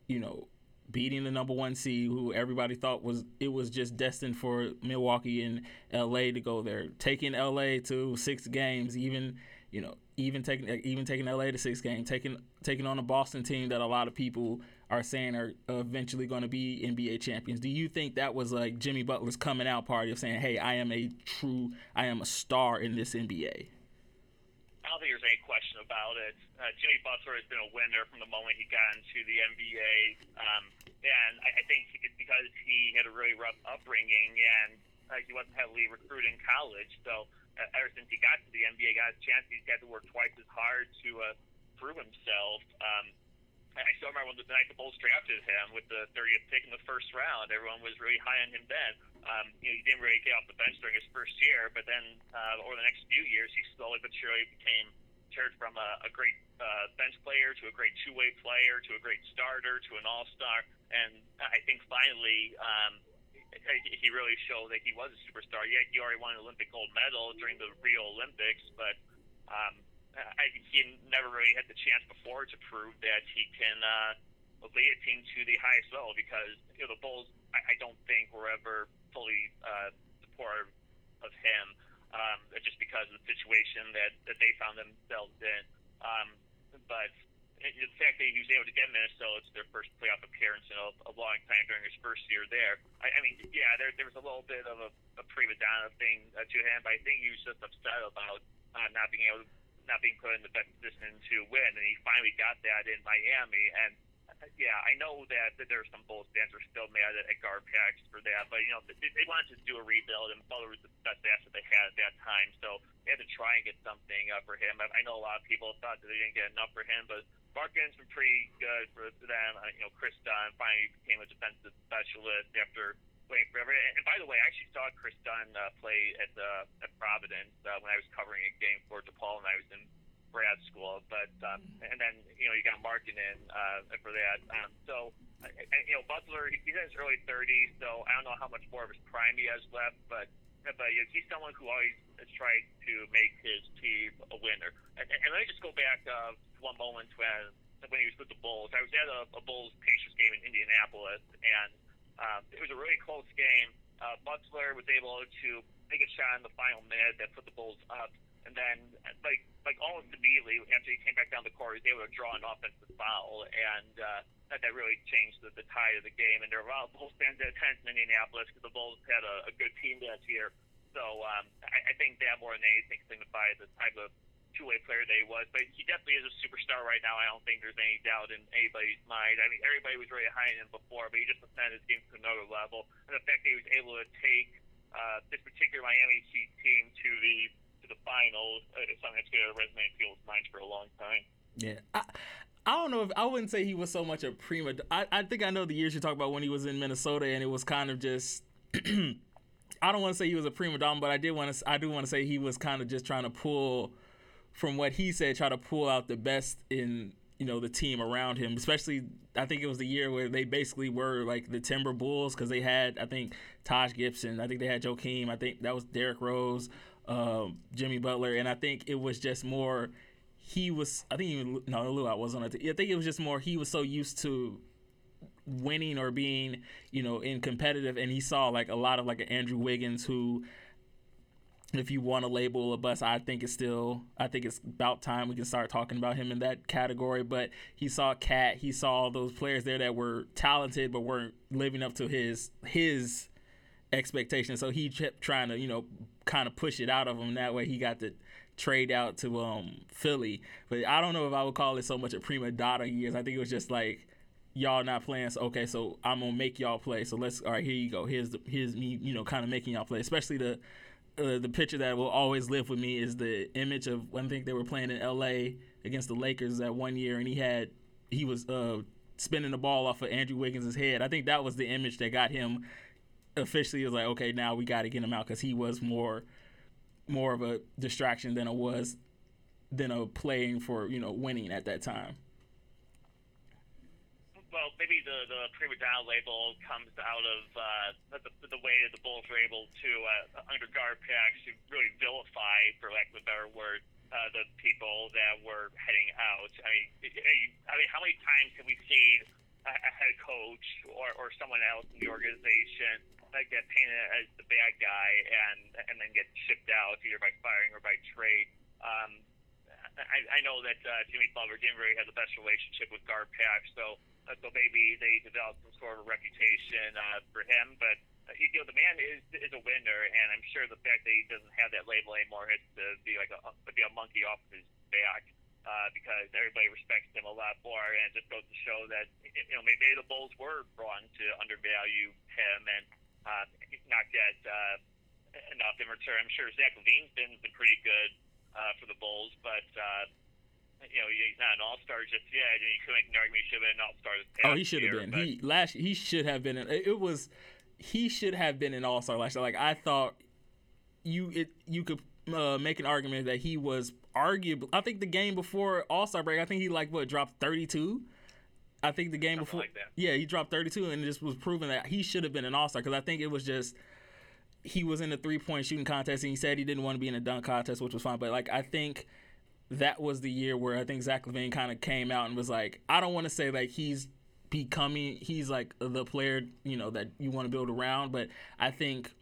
you know, beating the number one seed, who everybody thought was it was just destined for Milwaukee and L.A. to go there, taking L.A. to six games, even you know, even taking even taking L.A. to six games, taking taking on a Boston team that a lot of people are saying are eventually going to be NBA champions. Do you think that was like Jimmy Butler's coming out party of saying, "Hey, I am a true, I am a star in this NBA"? I don't think there's any question about it. Uh, Jimmy Butler has been a winner from the moment he got into the NBA, um, and I, I think it's because he had a really rough upbringing and uh, he wasn't heavily recruited in college. So uh, ever since he got to the NBA, got a chance, he's had to work twice as hard to uh, prove himself. Um, I still remember the night the Bulls drafted him with the 30th pick in the first round. Everyone was really high on him then. Um, you know, he didn't really get off the bench during his first year, but then uh, over the next few years, he slowly but surely became turned from a, a great uh, bench player to a great two-way player to a great starter to an all-star. And I think finally, um, he really showed that he was a superstar. Yeah, he already won an Olympic gold medal during the Rio Olympics, but um, I, he never really had the chance before to prove that he can uh, lead a team to the highest level because you know the Bulls, I, I don't think were ever fully uh, supportive of him, um, just because of the situation that, that they found themselves in. Um, but the fact that he was able to get Minnesota to their first playoff appearance in a, a long time during his first year there, I, I mean, yeah, there, there was a little bit of a, a prima donna thing uh, to him, but I think he was just upset about uh, not being able not being put in the best position to win, and he finally got that in Miami. And yeah, I know that, that are some Bulls fans are still mad at, at GarPax for that, but you know they, they wanted to do a rebuild, and Butler was the best asset they had at that time, so they had to try and get something uh, for him. I, I know a lot of people thought that they didn't get enough for him, but Barkin's been pretty good for them. Uh, you know, Kris Dunn finally became a defensive specialist after playing forever. And, by the way, I actually saw Kris Dunn uh, play at uh, at Providence uh, when I was covering a game for DePaul, and I was in grad school, but um, and then you know you got Markkanen uh, for that. Um, so and, you know Butler, he's in his early 30s, so I don't know how much more of his prime he has left, but but you know, he's someone who always has tried to make his team a winner. And, and let me just go back uh, one moment when when he was with the Bulls. I was at a, a Bulls Pacers game in Indianapolis, and um, it was a really close game. Uh, Butler was able to make a shot in the final minute that put the Bulls up, and then like like almost immediately after he came back down the court, he was able to draw an offensive foul, and uh, that, that really changed the, the tide of the game. And there were a lot of Bulls fans that attended in Indianapolis because the Bulls had a, a good team that year. So um, I, I think that more than anything signifies the type of two-way player that he was. But he definitely is a superstar right now. I don't think there's any doubt in anybody's mind. I mean, everybody was really high on him before, but he just ascended his game to another level. And the fact that he was able to take uh, this particular Miami Heat team to the to the finals uh, is something that's going to resonate in people's minds for a long time. Yeah. I, I don't know if I wouldn't say he was so much a prima. I, I think I know the years you talk about when he was in Minnesota and it was kind of just. I don't want to say he was a prima donna, but I did want to. I do want to say he was kind of just trying to pull, from what he said, try to pull out the best in you know the team around him. Especially, I think it was the year where they basically were like the Timber Bulls because they had I think Taj Gibson, I think they had Joakim, I think that was Derrick Rose, uh, Jimmy Butler, and I think it was just more. He was, I think even no, Lou I was on it. I think it was just more. He was so used to winning or being, you know, in competitive, and he saw like a lot of like an Andrew Wiggins who, if you want to label a bus, I think it's still, I think it's about time we can start talking about him in that category. But he saw Cat, he saw those players there that were talented but weren't living up to his his expectations. So he kept trying to, you know, kind of push it out of him. That way he got to trade out to um Philly. But I don't know if I would call it so much a prima donna years. I think it was just like y'all not playing. So, okay, so I'm gonna make y'all play. So let's all right. Here you go. Here's the here's me. You know, kind of making y'all play. Especially the uh, the picture that will always live with me is the image of I think they were playing in L.A. against the Lakers that one year, and he had he was uh, spinning the ball off of Andrew Wiggins' head. I think that was the image that got him officially. Was like, okay, now we got to get him out because he was more more of a distraction than it was than a playing for you know winning at that time well, maybe the the prima donna label comes out of uh, the, the way that the Bulls were able to uh, under GarPax to really vilify, for lack of a better word, uh, the people that were heading out. I mean, I mean, how many times have we seen a, a head coach or, or someone else in the organization like get painted as the bad guy and and then get shipped out either by firing or by trade? Um, I, I know that uh, Jimmy Butler didn't really have the best relationship with GarPax, so so maybe they developed some sort of a reputation uh, for him. But uh, you know, the man is is a winner, and I'm sure the fact that he doesn't have that label anymore has to be like a be a monkey off his back. Uh, because everybody respects him a lot more, and just goes to show that you know maybe the Bulls were wrong to undervalue him and uh, not get uh, enough in return. I'm sure Zach LaVine's been, been pretty good uh, for the Bulls, but uh, you know, he's not an all star just yet, and you could make an argument he should have been an all star. Oh, he should have been. He last he should have been. It was he should have been an all star last year. Like I thought, you it you could uh, make an argument that he was arguable. I think the game before All Star break, I think he like what dropped thirty two. I think the game Something before, like that. yeah, he dropped 32 and just was proving that he should have been an All Star because I think it was just he was in the three point shooting contest and he said he didn't want to be in a dunk contest, which was fine. But like I think that was the year where I think Zach LaVine kind of came out and was like, I don't want to say like he's becoming he's like the player you know that you want to build around, but I think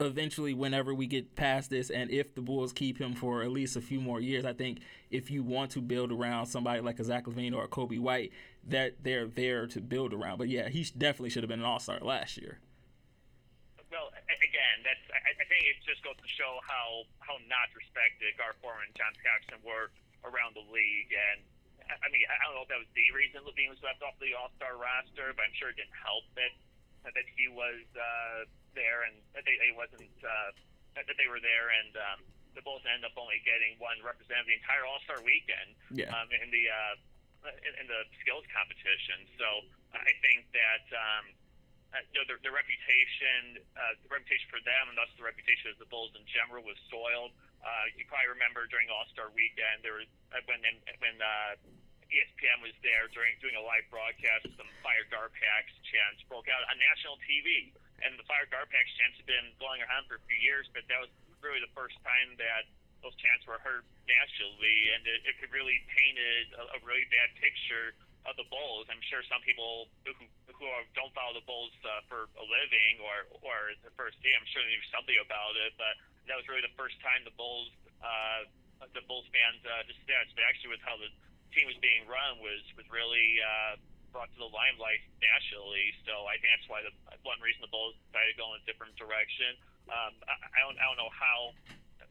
eventually whenever we get past this and if the Bulls keep him for at least a few more years, I think if you want to build around somebody like a Zach LaVine or a Coby White, that they're there to build around. But yeah, he definitely should have been an All Star last year. Well, again, that's I, I think it just goes to show how how not respected Gar Forman and John Paxson were around the league, and I mean I don't know if that was the reason LaVine was left off the All Star roster, but I'm sure it didn't help that that he was uh, there and that they, they wasn't uh, that they were there and. Um, the Bulls end up only getting one representative the entire All Star weekend Yeah. um, in the uh, in, in the skills competition. So I think that um, uh, you know, their, their reputation, uh, the reputation for them, and thus the reputation of the Bulls in general, was soiled. Uh, you probably remember during All Star Weekend, there was uh, when when uh, ESPN was there during doing a live broadcast, some Fire GarPax chants broke out on national TV, and the Fire GarPax chants have been going around for a few years, but that was really the first time that those chants were heard nationally, and it, it really painted a, a really bad picture of the Bulls. I'm sure some people who who don't follow the Bulls uh, for a living or or the first team, I'm sure they knew something about it, but that was really the first time the Bulls uh, the Bulls fans uh, actually with how the team was being run was was really uh, brought to the limelight nationally. So I think that's why the one reason the Bulls decided to go in a different direction. Um, I, I don't I don't know how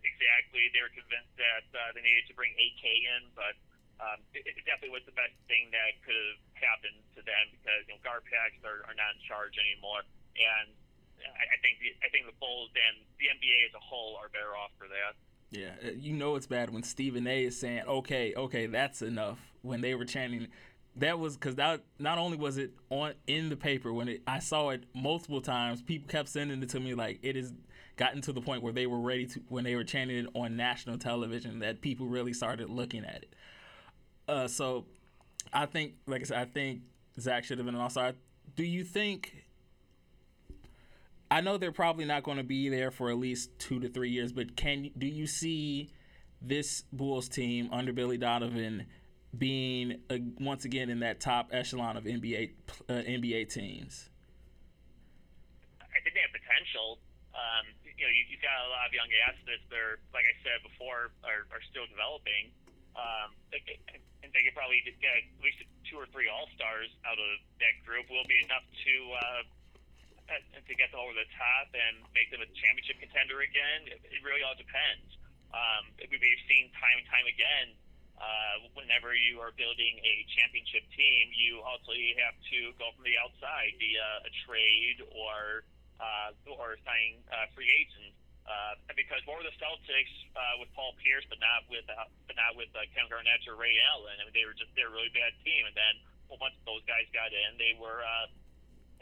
exactly they were convinced that uh, they needed to bring AK in, but um, it, it definitely was the best thing that could have happened to them because you know GarPax are, are not in charge anymore, and I, I think the, I think the Bulls and the NBA as a whole are better off for that. Yeah, uh, you know it's bad when Stephen A. is saying, "Okay, okay, that's enough." When they were chanting, that was because that not only was it on in the paper when it, I saw it multiple times. People kept sending it to me like it has gotten to the point where they were ready to when they were chanting it on national television that people really started looking at it. Uh, so I think, like I said, I think Zach should have been an also. Do you think I know they're probably not going to be there for at least two to three years, but can do you see this Bulls team under Billy Donovan being once again in that top echelon of NBA uh, NBA teams? I think they have potential. Um, you know, you, have got a lot of young athletes that are, like I said before, are, are still developing. Um, and they could probably get at least two or three All Stars out of that group. Will be enough to uh, to get them over the top and make them a championship contender again, it, really all depends. Um, we've seen time and time again, uh, whenever you are building a championship team, you ultimately have to go from the outside via a trade or uh, or signing uh, free agents. Uh, because what were the Celtics uh, with Paul Pierce, but not with uh, but not with uh, Kevin Garnett or Ray Allen? I mean, they were just they're a really bad team. And then well, once those guys got in, they were uh,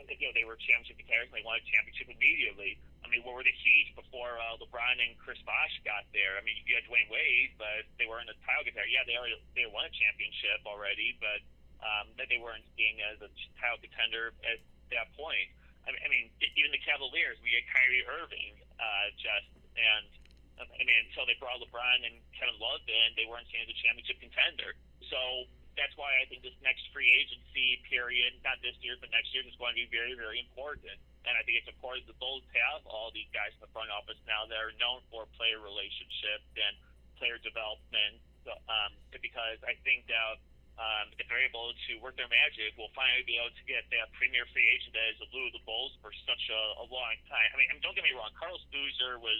you know, they were championship contenders they won a championship immediately. I mean, what were the Heat before uh, LeBron and Chris Bosh got there? I mean, you had Dwyane Wade, but they were in the title contender. Yeah, they already they won a championship already, but um, that they weren't being as a title contender at that point. I mean even the Cavaliers, we had Kyrie Irving, uh, just and I mean, until they brought LeBron and Kevin Love in, they weren't seen as a championship contender. So that's why I think this next free agency period, not this year, but next year, is going to be very, very important. And I think it's important the Bulls have all these guys in the front office now that are known for player relationships and player development. Um, because I think that um, if they're able to work their magic, we'll finally be able to get that premier free agent that has eluded the Bulls for such a, a long time. I mean, I mean, don't get me wrong, Carlos Boozer was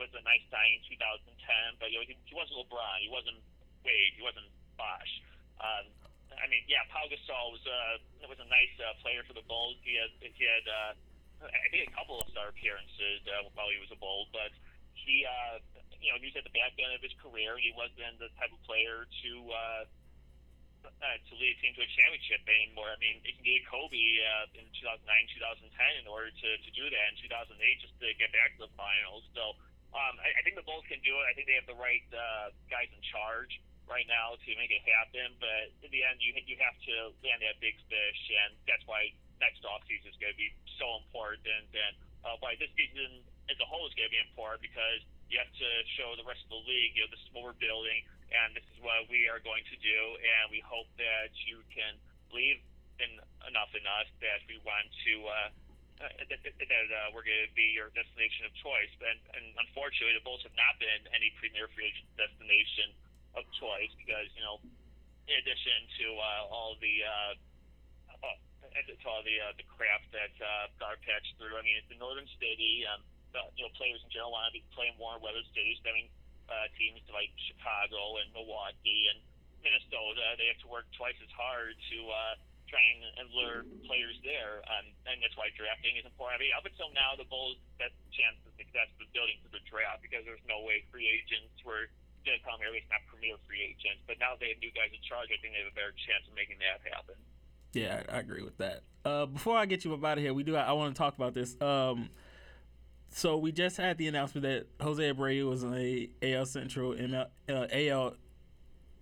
was a nice guy in 2010, but you know, he, he wasn't LeBron, he wasn't Wade, he wasn't Bosh. Um, I mean, yeah, Pau Gasol was uh, was a nice uh, player for the Bulls. He had he had uh, I think a couple of star appearances uh, while he was a Bull, but he uh, you know he was at the back end of his career. He wasn't the type of player to uh, uh, to lead a team to a championship anymore. I mean, he needed Kobe uh, in 2009, 2010 in order to, to do that. In 2008, just to get back to the finals. So um, I, I think the Bulls can do it. I think they have the right uh, guys in charge right now to make it happen. But in the end, you you have to land that big fish, and that's why next offseason is going to be so important. And uh, why this season as a whole is going to be important because you have to show the rest of the league, you know, this is what we're building, and this is what we are going to do, and we hope that you can believe in enough in us that we want to. Uh, uh, that, that, uh, we're going to be your destination of choice. And, and unfortunately, the Bulls have not been any premier free agent destination of choice because you know, in addition to uh, all the uh, uh, to all the uh, the crap that uh, GarPax through. I mean, it's the Northern City. Um, the, you know, players in general want to be playing more weather cities. I mean, uh, teams like Chicago and Milwaukee and Minnesota, they have to work twice as hard to uh, try and, lure players there, um, and that's why drafting is important. I mean, up until now, the Bulls' best chance of success was building through the draft because there's no way free agents were going to come here, at least not premier free agents. But now they have new guys in charge. I think they have a better chance of making that happen. Yeah, I, I agree with that. Uh, before I get you up out of here, we do. I, I want to talk about this. Um, So we just had the announcement that Jose Abreu was a AL Central ML, uh, AL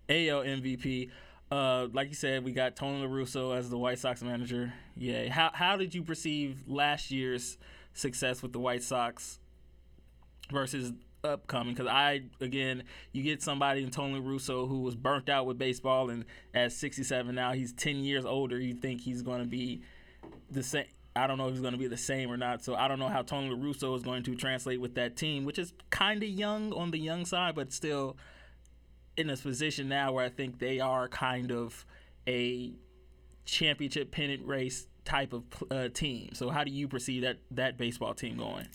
AL MVP. Uh, like you said, we got Tony La Russa as the White Sox manager. Yeah. How how did you perceive last year's success with the White Sox versus upcoming? Because I again, you get somebody in Tony La Russa who was burnt out with baseball, and at 67 now, he's 10 years older. You think he's going to be the same? I don't know if he's going to be the same or not. So I don't know how Tony La Russa is going to translate with that team, which is kind of young on the young side, but still in a position now where I think they are kind of a championship pennant race type of uh, team. So how do you perceive that that baseball team going?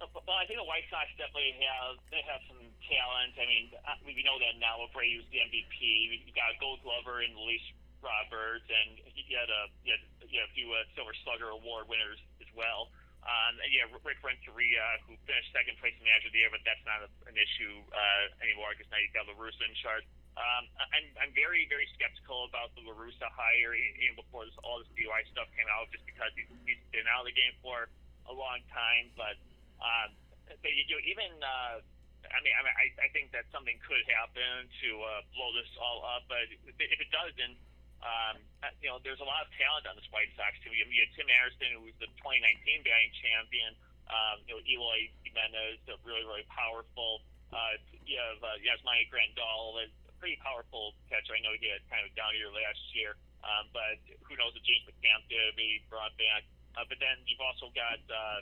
Uh, Well, I think the White Sox definitely have they have some talent. I mean, uh, we know that now. Abreu's the MVP. You got a Gold Glover in Luis Roberts, and you had a you had, you had a few uh, Silver Slugger Award winners as well. Um, and yeah, Rick Renteria, who finished second place in Manager of the Year, but that's not a, an issue uh, anymore because now you've got La Russa in charge. Um, I'm, I'm very, very skeptical about the La Russa hire even before this, all this DUI stuff came out, just because he's, he's been out of the game for a long time. But, um, but you know, even uh, I mean, I, mean I, I think that something could happen to uh, blow this all up. But if it doesn't, um, uh, you know, there's a lot of talent on this White Sox team. You have, Tim Anderson, who was the 2019 batting champion. Um, you know, Eloy Jimenez, really, really powerful. Uh, you have uh, Yasmani Grandal, a pretty powerful catcher. I know he had kind of a down year last year, um, but who knows if James McCann did be brought back. Uh, but then you've also got uh,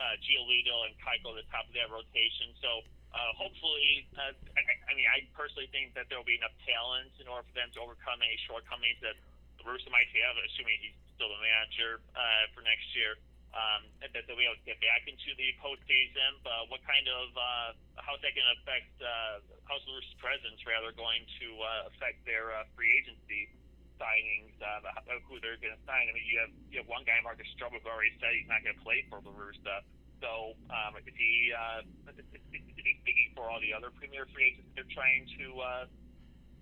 uh, Giolito and Keuchel at the top of that rotation. So uh, hopefully, uh, I, I mean, I personally think that there will be enough talent in order for them to overcome any shortcomings that Russa might have, assuming he's still the manager uh, for next year. Um, that they'll be able to get back into the postseason. But what kind of uh, how's that going to affect? Uh, how's Russa's presence rather going to uh, affect their uh, free agency signings? Uh, who they're going to sign? I mean, you have you have one guy, Marcus Stroman, who already said he's not going to play for La Russa. So um, is he uh, is he speaking for all the other premier free agents they're trying to uh,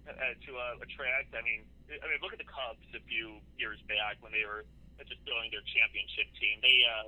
uh, to uh, attract? I mean, I mean, look at the Cubs a few years back when they were just building their championship team. They uh,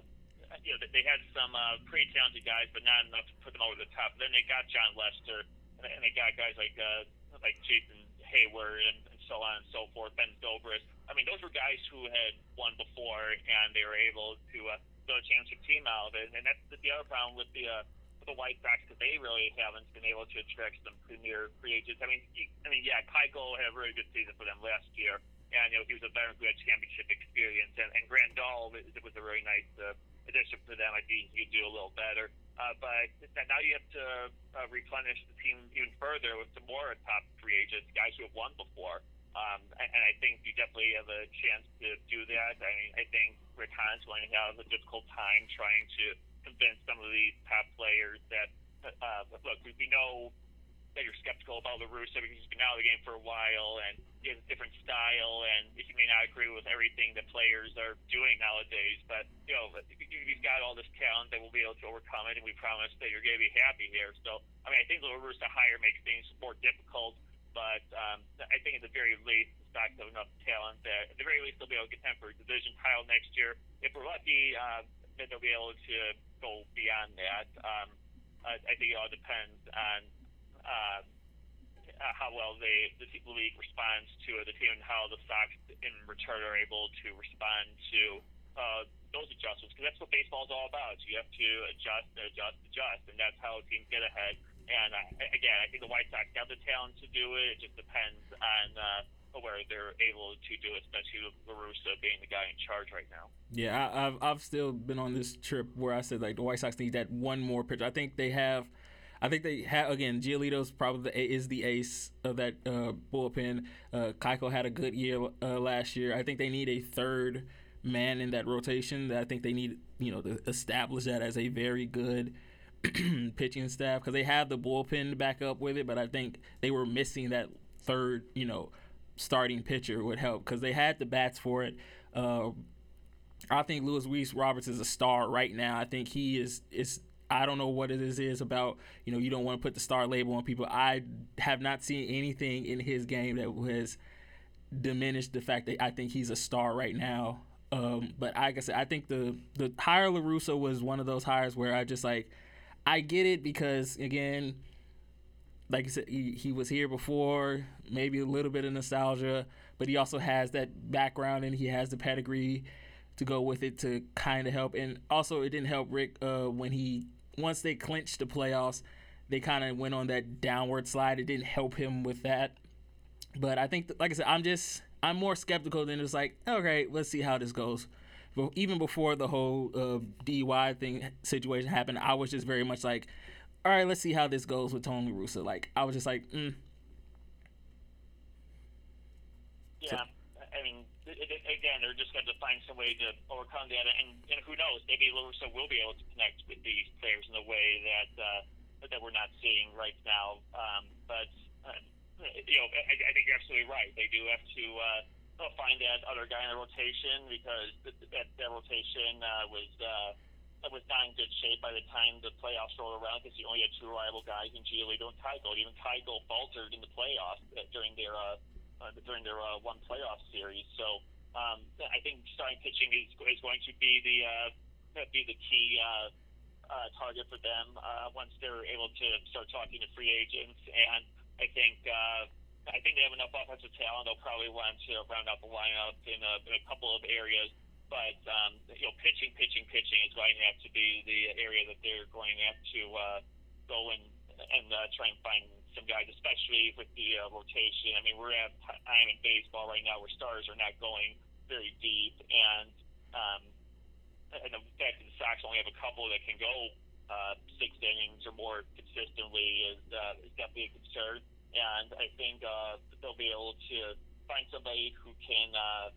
you know they had some uh, pretty talented guys, but not enough to put them over the top. Then they got Jon Lester, and they got guys like uh, like Jason Heyward and, and so on and so forth. Ben Zobrist. I mean, those were guys who had won before, and they were able to uh, a championship team out of it. And that's the, the other problem with the uh, with the White Sox because they really haven't been able to attract some premier free agents. I mean, he, I mean, yeah, Keuchel had a really good season for them last year, and you know he was a veteran who had championship experience, and, and Grandal was, was a really nice uh, addition for them. I think he could do a little better. Uh, but now you have to uh, replenish the team even further with some more top free agents, guys who have won before. Um, and, I think you definitely have a chance to do that. I mean, I think Hahn's going to have a difficult time trying to convince some of these top players that, uh, look, we, know that you're skeptical about La Russa because he's been out of the game for a while and he has a different style and he may not agree with everything that players are doing nowadays. But, you know, he's got all this talent that we'll be able to overcome it and we promise that you're going to be happy here. So, I mean, I think the La hire makes things more difficult. But um, I think at the very least, the Sox have enough talent that at the very least they'll be able to contend for a division title next year. If we're lucky, uh, that they'll be able to go beyond that. Um, I, I think it all depends on uh, how well they, the league responds to the team, and how the Sox in return are able to respond to uh, those adjustments. Because that's what baseball is all about. You have to adjust, adjust, adjust, and that's how teams get ahead. And uh, again, I think the White Sox have the talent to do it. It just depends on uh, where they're able to do it, especially with La Russa being the guy in charge right now. Yeah, I, I've I've still been on this trip where I said like the White Sox need that one more pitcher. I think they have. I think they have again. Giolito's probably the, is the ace of that uh, bullpen. Uh, Keuchel had a good year uh, last year. I think they need a third man in that rotation. That I think they need you know to establish that as a very good pitching staff because they have the bullpen back up with it. But I think they were missing that third you know starting pitcher would help because they had the bats for it. Uh, I think Luis Luis Roberts is a star right now. I think he is is I don't know what it is, is about. You know, you don't want to put the star label on people. I have not seen anything in his game that has diminished the fact that I think he's a star right now. Um, but like I said, I think the the hire La Russa was one of those hires where I just like I get it because again, like you said, he, he was here before, maybe a little bit of nostalgia, but he also has that background and he has the pedigree to go with it to kind of help. And also, it didn't help Rick uh, when he once they clinched the playoffs, they kind of went on that downward slide. It didn't help him with that. But I think, like I said, I'm just I'm more skeptical than just like, okay, let's see how this goes. But even before the whole uh, DUI thing situation happened, I was just very much like, all right, let's see how this goes with Tony Russa. Like I was just like, mm. Yeah, I mean, it, it, again, they're just going to find some way to overcome that, and, and who knows? Maybe La Russa will be able to connect with these players in a way that uh, that we're not seeing right now. Um, but uh, you know, I, I think you're absolutely right. They do have to. Uh, they'll find that other guy in the rotation because that, that, rotation uh, was uh, was not in good shape by the time the playoffs rolled around because you only had two reliable guys in Giolito and Keuchel. Even Keuchel faltered in the playoffs uh, during their uh, uh, during their uh, one playoff series. So um, I think starting pitching is, is going to be the uh, be the key uh, uh, target for them uh, once they're able to start talking to free agents. And I think uh, I think they have enough offensive talent. They'll probably want to round out the lineup in a, in a couple of areas. But um, you know, pitching, pitching, pitching is going to have to be the area that they're going to have to uh, go and and uh, try and find some guys, especially with the uh, rotation. I mean, we're at time in baseball right now where stars are not going very deep, and um, and the fact that the Sox only have a couple that can go uh, six innings or more consistently is, uh, is definitely a concern. And I think uh, they'll be able to find somebody who can uh,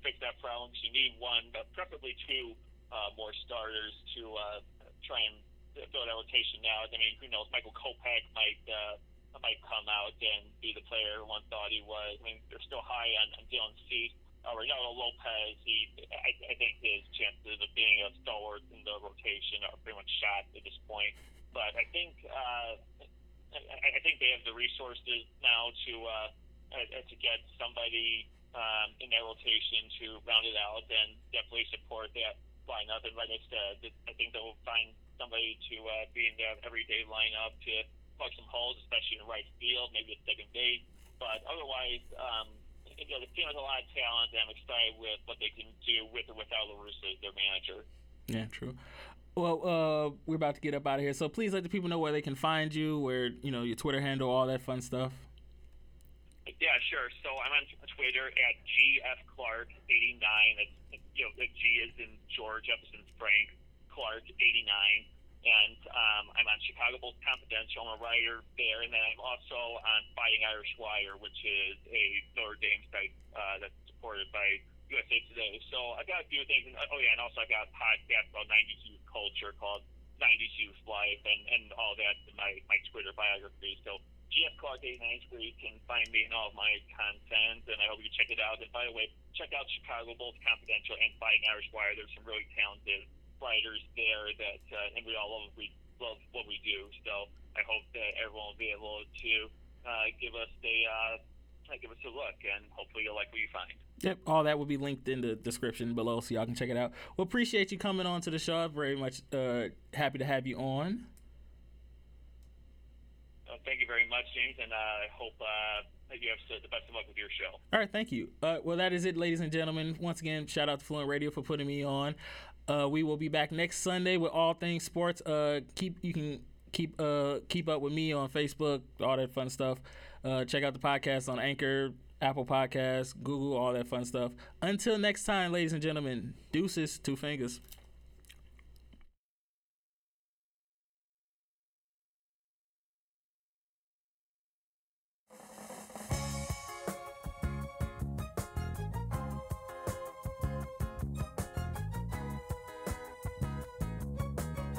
fix that problem. You need one, but preferably two uh, more starters to uh, try and fill that rotation now. I mean, who knows? Michael Kopech might uh, might come out and be the player everyone thought he was. I mean, they're still high on, on Dylan Cease. Uh, Reynaldo Lopez, he, I, I think his chances of being a stalwart in the rotation are pretty much shot at this point. But I think uh, I, I think they have the resources now to uh, uh, to get somebody um, in that rotation to round it out and definitely support that lineup. And like I said, I think they'll find somebody to uh, be in that everyday lineup to plug some holes, especially in right field, maybe a second base. But otherwise, um, you know, the team has a lot of talent, and I'm excited with what they can do with or without La Russa as their manager. Yeah, true. Well, uh, we're about to get up out of here, so please let the people know where they can find you, where you know your Twitter handle, all that fun stuff. Yeah, sure. So I'm on Twitter at gfclark89. It's, you know, the G is in George, F in Frank, Clark 89 and um, I'm on Chicago Bulls Confidential. I'm a writer there, and then I'm also on Fighting Irish Wire, which is a Notre Dame site uh, that's supported by USA Today. So I've got a few things. And, oh yeah, and also I got a podcast about 90s youth culture called 90s Youth Life, and, and all that in my my Twitter biography. So GF Clark 89 is where can find me and all of my content, and I hope you check it out. And by the way, check out Chicago Bulls Confidential and Fighting Irish Wire. There's some really talented writers there that uh, and we all love we love what we do. So I hope that everyone will be able to uh, give us a uh, give us a look, and hopefully you'll like what you find. Yep, all that will be linked in the description below, so y'all can check it out. Well, appreciate you coming on to the show. I'm very much uh, happy to have you on. Uh, thank you very much, James, and uh, I hope uh, that you have the best of luck with your show. All right, thank you. Uh, well, that is it, ladies and gentlemen. Once again, shout out to Fluent Radio for putting me on. Uh, we will be back next Sunday with all things sports. Uh, keep you can keep uh, keep up with me on Facebook, all that fun stuff. Uh, check out the podcast on Anchor, Apple Podcasts, Google, all that fun stuff. Until next time, ladies and gentlemen, deuces, two fingers.